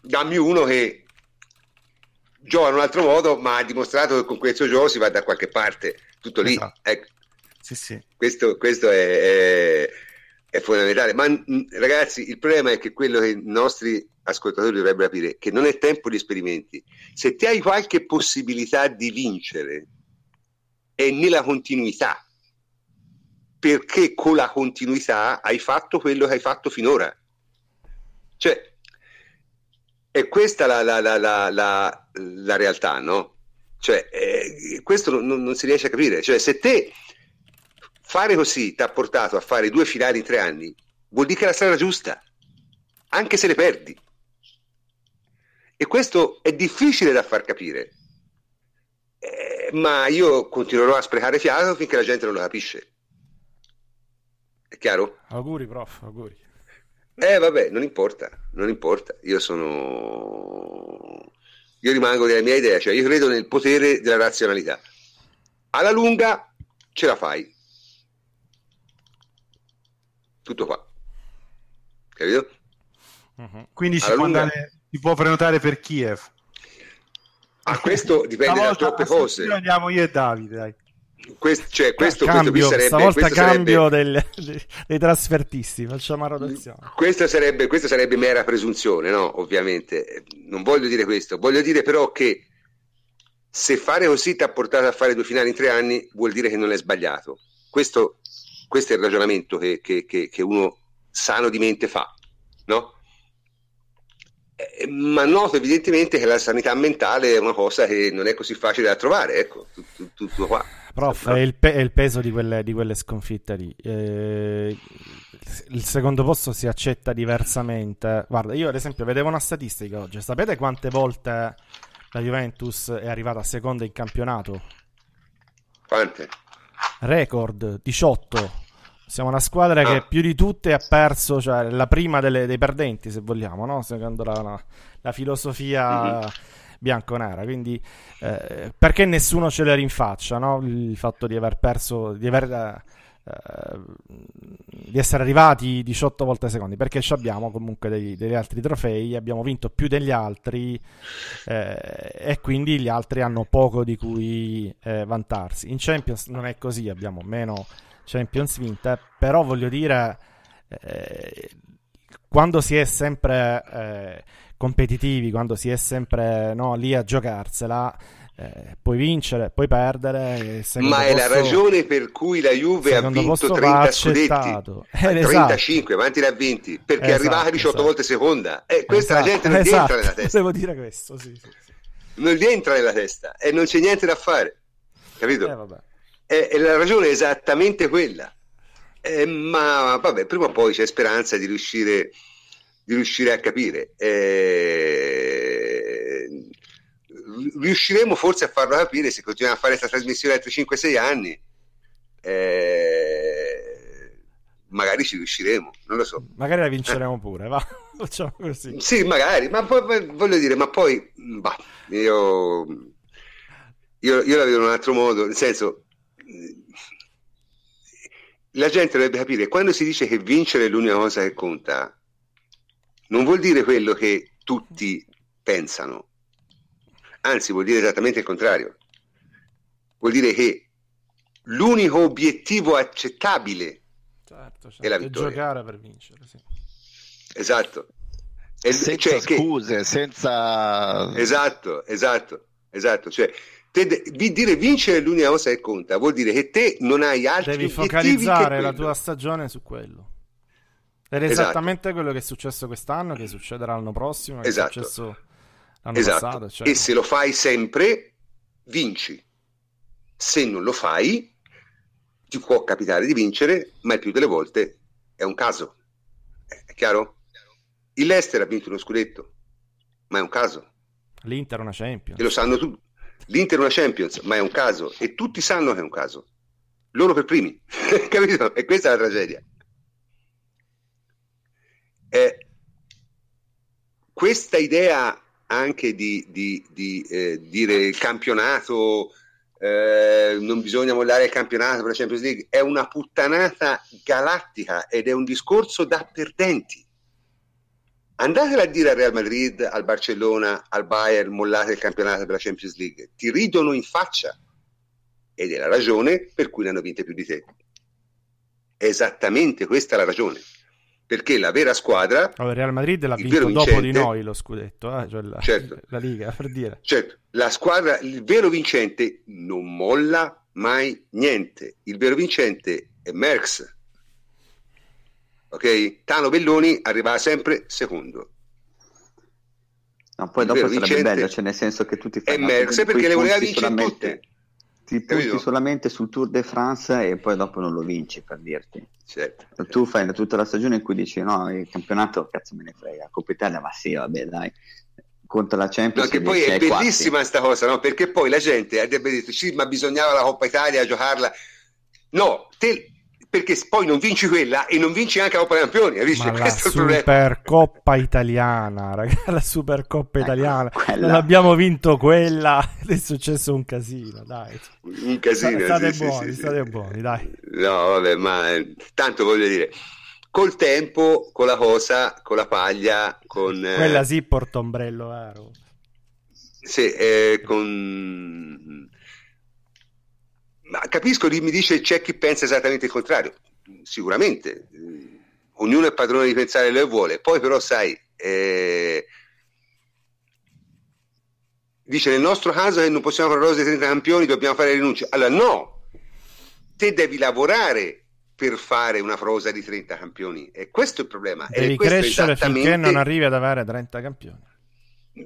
dammi uno che gioca in un altro modo, ma ha dimostrato che con questo gioco si va da qualche parte. Tutto lì. Esatto. Ecco. Sì, sì. Questo, questo è, è, è fondamentale. Ma ragazzi, il problema è che quello che i nostri ascoltatori dovrebbero capire che non è tempo di esperimenti. Se ti hai qualche possibilità di vincere, è nella continuità, perché con la continuità hai fatto quello che hai fatto finora. Cioè, è questa la, la, la, la realtà, no? Cioè, eh, questo non, non, si riesce a capire. Cioè, se te fare così ti ha portato a fare due finali in tre anni, vuol dire che è la strada giusta, anche se le perdi. E questo è difficile da far capire. Eh, ma io continuerò a sprecare fiato finché la gente non lo capisce. È chiaro? Auguri, prof, auguri. Eh, vabbè, non importa, non importa. Io sono. Io rimango della mia idea, cioè io credo nel potere della razionalità. Alla lunga ce la fai. Tutto qua. Capito? Uh-huh. Quindi si può, lunga... andare, si può, prenotare per Kiev. Ah, questo dipende da troppe cose. Andiamo io e Davide, dai. Questo, cioè, questo, cambio, questo sarebbe, stavolta cambio sarebbe, del, dei trasfertisti facciamo una rotazione questa sarebbe, questa sarebbe mera presunzione no? ovviamente non voglio dire questo voglio dire però che se fare così ti ha portato a fare due finali in tre anni vuol dire che non è sbagliato questo, questo è il ragionamento che, che, che, che uno sano di mente fa no? Eh, ma noto evidentemente che la sanità mentale è una cosa che non è così facile da trovare ecco tutto, tutto qua Prof, è il, pe- è il peso di quelle, di quelle, sconfitte lì. Eh, il secondo posto si accetta diversamente. Guarda, io ad esempio vedevo una statistica oggi. Sapete quante volte la Juventus è arrivata seconda in campionato? Quante? Record 18. Siamo una squadra ah. che più di tutte ha perso, cioè la prima delle, dei perdenti, se vogliamo, no? secondo la, la filosofia. Mm-hmm bianco-nera. Quindi eh, perché nessuno ce le rinfaccia no? il fatto di aver perso, di, aver, eh, di essere arrivati 18 volte secondi? Perché abbiamo comunque dei, degli altri trofei, abbiamo vinto più degli altri eh, e quindi gli altri hanno poco di cui eh, vantarsi. In Champions non è così, abbiamo meno Champions vinte, però voglio dire eh, quando si è sempre eh, competitivi, quando si è sempre no, lì a giocarsela, eh, puoi vincere, puoi perdere. Ma è la ragione per cui la Juve ha vinto 30 scudetti, eh, 35, quanti ne ha vinti? Perché esatto, è arrivata 18 esatto. volte seconda. E eh, questa esatto, la gente non esatto. entra nella testa. Devo dire questo, sì, sì, sì. Non gli entra nella testa e non c'è niente da fare, capito? Eh, e la ragione è esattamente quella. Eh, ma vabbè, prima o poi c'è speranza di riuscire di riuscire a capire. Eh, riusciremo forse a farlo capire se continuiamo a fare questa trasmissione altri 5-6 anni. Eh, magari ci riusciremo, non lo so. Magari la vinceremo eh. pure, va, [laughs] facciamo così. Sì, magari, ma poi voglio dire, ma poi bah, io, io, io la vedo in un altro modo, nel senso la gente dovrebbe capire quando si dice che vincere è l'unica cosa che conta non vuol dire quello che tutti pensano, anzi vuol dire esattamente il contrario. Vuol dire che l'unico obiettivo accettabile certo, certo. è la vittoria. È giocare per vincere, sì. Esatto. E, senza cioè scuse, che... senza... Esatto, esatto, esatto. Cioè, te, dire vincere è l'unica cosa che conta, vuol dire che te non hai altri Devi focalizzare la tua stagione su quello. Ed è esatto. esattamente quello che è successo quest'anno, che succederà l'anno prossimo, che esatto. è successo l'anno esatto. passato. Cioè... E se lo fai sempre, vinci. Se non lo fai, ti può capitare di vincere, ma il più delle volte è un caso. È chiaro? Il Leicester ha vinto uno scudetto, ma è un caso. L'Inter una Champions. E lo sanno tutti. L'Inter una Champions, ma è un caso. E tutti sanno che è un caso. Loro per primi. [laughs] Capito? E questa è la tragedia. Eh, questa idea anche di, di, di eh, dire campionato, eh, non bisogna mollare il campionato per la Champions League, è una puttanata galattica ed è un discorso da perdenti. Andatela a dire al Real Madrid, al Barcellona, al Bayern, mollate il campionato per la Champions League. Ti ridono in faccia ed è la ragione per cui ne hanno vinte più di te. esattamente questa la ragione. Perché la vera squadra. Allora, Real Madrid l'ha vinto vincente, dopo di noi lo scudetto, eh? cioè la, certo, [laughs] la Liga, per dire. Certo, la squadra, il vero vincente non molla mai niente. Il vero vincente è Merckx. Ok? Tano Belloni arriva sempre secondo. No, poi il dopo sarebbe bello, cioè nel senso che tutti fanno... E Merckx perché le voleva vincere tutte ti punti solamente sul Tour de France e poi dopo non lo vinci per dirti. Certo, tu certo. fai tutta la stagione in cui dici no, il campionato cazzo me ne frega, Coppa Italia ma sì, vabbè dai, contro la Champions. No, che poi è bellissima questa cosa, no? Perché poi la gente avrebbe detto sì, ma bisognava la Coppa Italia giocarla. No, te, perché poi non vinci quella e non vinci anche la Coppa dei Campioni, capisci? Ma [laughs] Questo la Supercoppa italiana, [laughs] ragazzi, la Supercoppa ecco, italiana. Quella... Non abbiamo vinto quella ed [laughs] è successo un casino, dai. Un casino. State sì, buoni, sì, state sì. buoni, dai. No, vabbè, ma eh, tanto voglio dire, col tempo, con la cosa, con la paglia, con... Eh... Quella sì porta ombrello, vero? Sì, eh, con ma capisco, mi dice c'è chi pensa esattamente il contrario. Sicuramente, eh, ognuno è padrone di pensare che vuole. Poi però sai, eh, dice nel nostro caso che non possiamo fare rose dei 30 campioni, dobbiamo fare rinunce. Allora no, te devi lavorare per fare una prosa di 30 campioni e questo è il problema. Devi crescere esattamente... finché non arrivi ad avere 30 campioni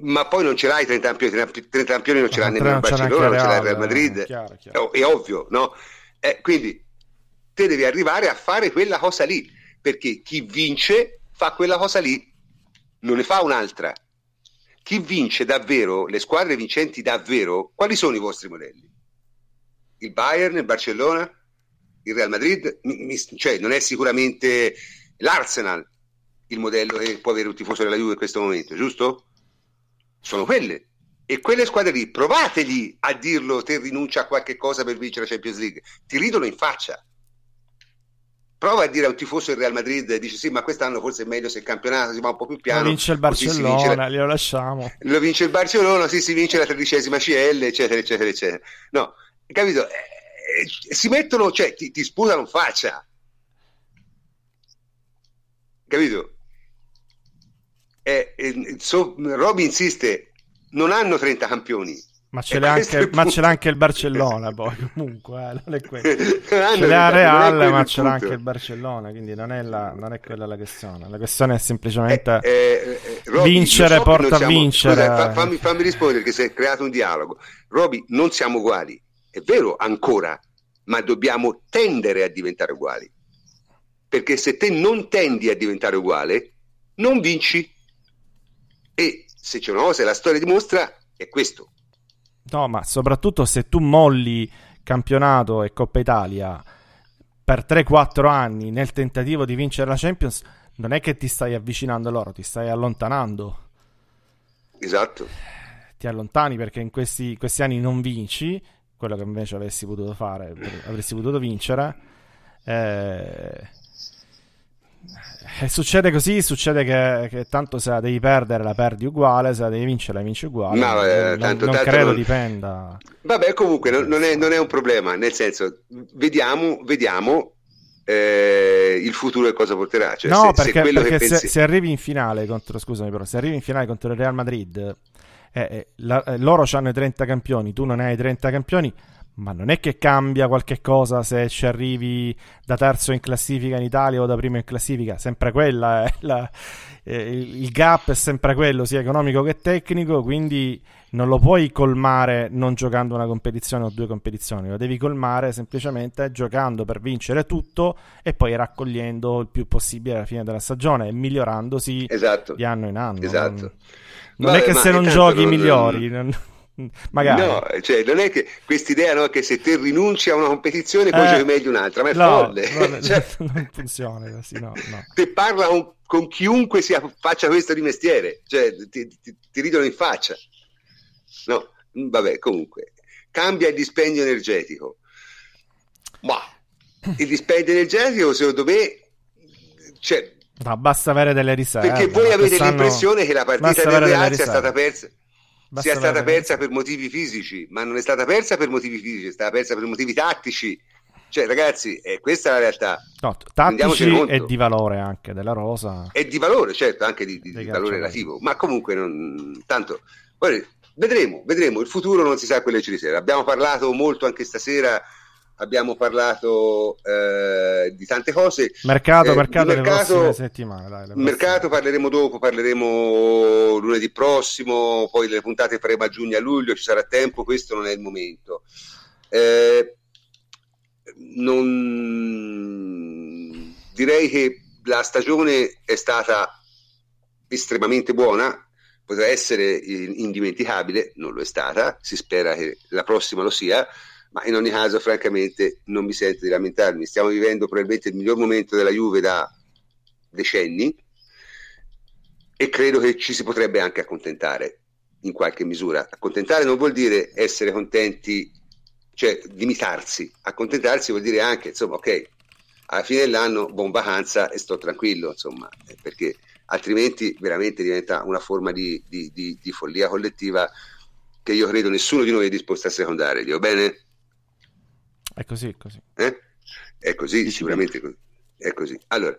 ma poi non ce l'hai 30 campioni, 30 campioni non ce l'ha nemmeno il Barcellona, non ce l'ha il Real Madrid, eh, chiaro, chiaro. è ovvio, no? Eh, quindi te devi arrivare a fare quella cosa lì, perché chi vince fa quella cosa lì, non ne fa un'altra. Chi vince davvero, le squadre vincenti davvero, quali sono i vostri modelli? Il Bayern, il Barcellona, il Real Madrid? cioè non è sicuramente l'Arsenal il modello che può avere un tifoso della Juve in questo momento, giusto? Sono quelle. E quelle squadre lì, provategli a dirlo, te rinuncia a qualche cosa per vincere la Champions League, ti ridono in faccia. Prova a dire a un tifoso del Real Madrid, dice sì, ma quest'anno forse è meglio se il campionato si va un po' più piano. Lo vince il Barcellona, la... glielo lasciamo. Lo vince il Barcellona, sì, si vince la tredicesima CL, eccetera, eccetera, eccetera. No, capito? Eh, eh, si mettono, cioè, ti, ti sputano in faccia. Capito? Eh, eh, so, Roby insiste, non hanno 30 campioni. Ma ce, l'ha anche, ma ce l'ha anche il Barcellona [laughs] poi comunque eh, non è ce l'ha Real ma ce l'ha anche il Barcellona quindi non è, la, non è, quella la questione. La questione è semplicemente eh, eh, eh Roby, vincere so porta siamo, a vincere. Scusa, fammi, fammi, rispondere che si è creato un dialogo. Roby non siamo uguali. È vero ancora ma dobbiamo tendere a diventare uguali. Perché se te non tendi a diventare uguale non vinci e se c'è una cosa che la storia dimostra è questo. No, ma soprattutto se tu molli campionato e Coppa Italia per 3-4 anni nel tentativo di vincere la Champions, non è che ti stai avvicinando a loro, ti stai allontanando. Esatto. Ti allontani perché in questi, questi anni non vinci, quello che invece avresti potuto fare, avresti potuto vincere. Eh e succede così, succede che, che, tanto se la devi perdere la perdi uguale, se la devi vincere la vinci uguale. No, eh, non, tanto, non tanto credo non... dipenda. Vabbè, comunque non, è, non, è, un problema, nel senso, vediamo, vediamo eh, il futuro e cosa porterà. Cioè, no, se, perché, se, perché pensi... se, se, arrivi in finale contro, scusami però, se arrivi in finale contro il Real Madrid, eh, eh la, eh, loro hanno i 30 campioni, tu non hai i 30 campioni ma non è che cambia qualche cosa se ci arrivi da terzo in classifica in Italia o da primo in classifica, sempre quella, eh, la, eh, il gap è sempre quello, sia economico che tecnico, quindi non lo puoi colmare non giocando una competizione o due competizioni, lo devi colmare semplicemente giocando per vincere tutto e poi raccogliendo il più possibile alla fine della stagione e migliorandosi esatto. di anno in anno. Esatto. Non, non Vabbè, è che se non giochi non... migliori. Non... Magari. No, cioè, non è che quest'idea no, che se te rinunci a una competizione poi eh, giochi meglio un'altra, ma è no, folle. No, [laughs] cioè, [laughs] non funziona così, no. Te parla con, con chiunque sia, faccia questo di mestiere, cioè ti, ti, ti ridono in faccia. No, vabbè, comunque, cambia il dispendio energetico. Ma il dispendio energetico, secondo me, cioè, basta avere delle riserve. Perché voi avete l'impressione che la partita del Real sia stata persa Basta sia stata persa per motivi fisici, ma non è stata persa per motivi fisici, è stata persa per motivi tattici. Cioè, ragazzi, eh, questa è la realtà. No, tattici e di valore anche della rosa. E di valore, certo, anche di, di, di valore relativo. Ma comunque, non... tanto, guarda, vedremo, vedremo. Il futuro non si sa quello che ci riserva. Abbiamo parlato molto anche stasera abbiamo parlato eh, di tante cose. Mercato, eh, mercato, mercato, dai, mercato parleremo dopo, parleremo lunedì prossimo, poi le puntate faremo a giugno a luglio, ci sarà tempo, questo non è il momento. Eh, non... Direi che la stagione è stata estremamente buona, potrà essere indimenticabile, non lo è stata, si spera che la prossima lo sia, ma in ogni caso francamente non mi sento di lamentarmi, stiamo vivendo probabilmente il miglior momento della Juve da decenni e credo che ci si potrebbe anche accontentare in qualche misura. Accontentare non vuol dire essere contenti cioè limitarsi, accontentarsi vuol dire anche, insomma, ok, alla fine dell'anno buon vacanza e sto tranquillo, insomma, eh, perché altrimenti veramente diventa una forma di, di, di, di follia collettiva che io credo nessuno di noi è disposto a secondare, dico bene? È così, è così. Eh? È così, sicuramente è così. Allora,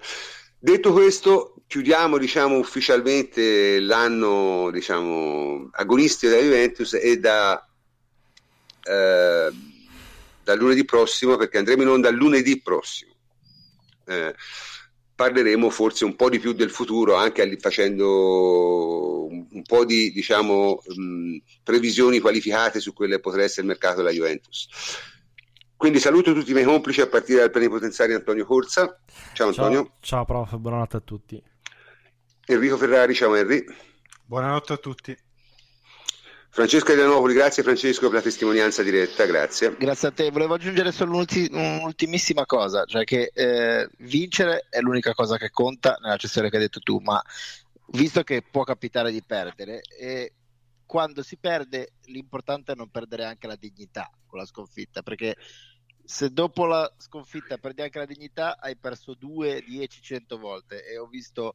detto questo, chiudiamo diciamo, ufficialmente l'anno diciamo, agonistico della Juventus e da eh, dal lunedì prossimo, perché andremo in onda lunedì prossimo. Eh, parleremo forse un po' di più del futuro, anche facendo un, po' di diciamo, mh, previsioni qualificate su quello che potrà essere il mercato della Juventus. Quindi saluto tutti i miei complici a partire dal plenipotenziario Antonio Corsa. Ciao Antonio. Ciao, ciao prof, buonanotte a tutti. Enrico Ferrari, ciao Henry. Buonanotte a tutti. Francesco Adrianopoli, grazie Francesco per la testimonianza diretta, grazie. Grazie a te, volevo aggiungere solo un'ultimissima cosa, cioè che eh, vincere è l'unica cosa che conta nella gestione che hai detto tu, ma visto che può capitare di perdere, e quando si perde l'importante è non perdere anche la dignità con la sconfitta, perché se dopo la sconfitta perdi anche la dignità hai perso 2, 10, 100 volte e ho visto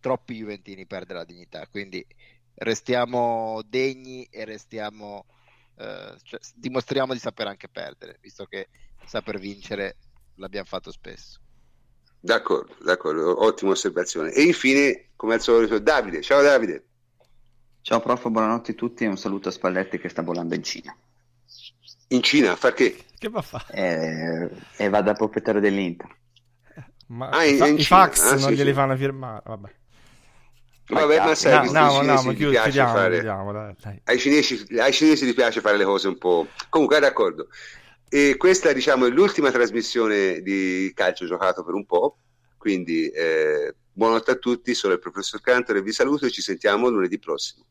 troppi Juventini perdere la dignità, quindi restiamo degni e restiamo, eh, cioè, dimostriamo di saper anche perdere, visto che saper vincere l'abbiamo fatto spesso. D'accordo, d'accordo, ottima osservazione. E infine, come al solito, Davide. Ciao Davide. Ciao prof, buonanotte a tutti e un saluto a Spalletti che sta volando in Cina. In Cina? A far che? Che va a fare? Eh, e va da proprietario dell'Inter. Ma ah, in, in i fax ah, non sì, glieli sì. fanno firmare, vabbè. Vabbè, ma sai, no, no, no, ma chiud- chiudiamo, fare... chiudiamo, dai, dai. Ai, cinesi, ai cinesi gli piace fare le cose un po'. Comunque, d'accordo. E questa diciamo, è l'ultima trasmissione di calcio giocato per un po'. Quindi, eh, buonanotte a tutti. Sono il professor Cantor e vi saluto e ci sentiamo lunedì prossimo.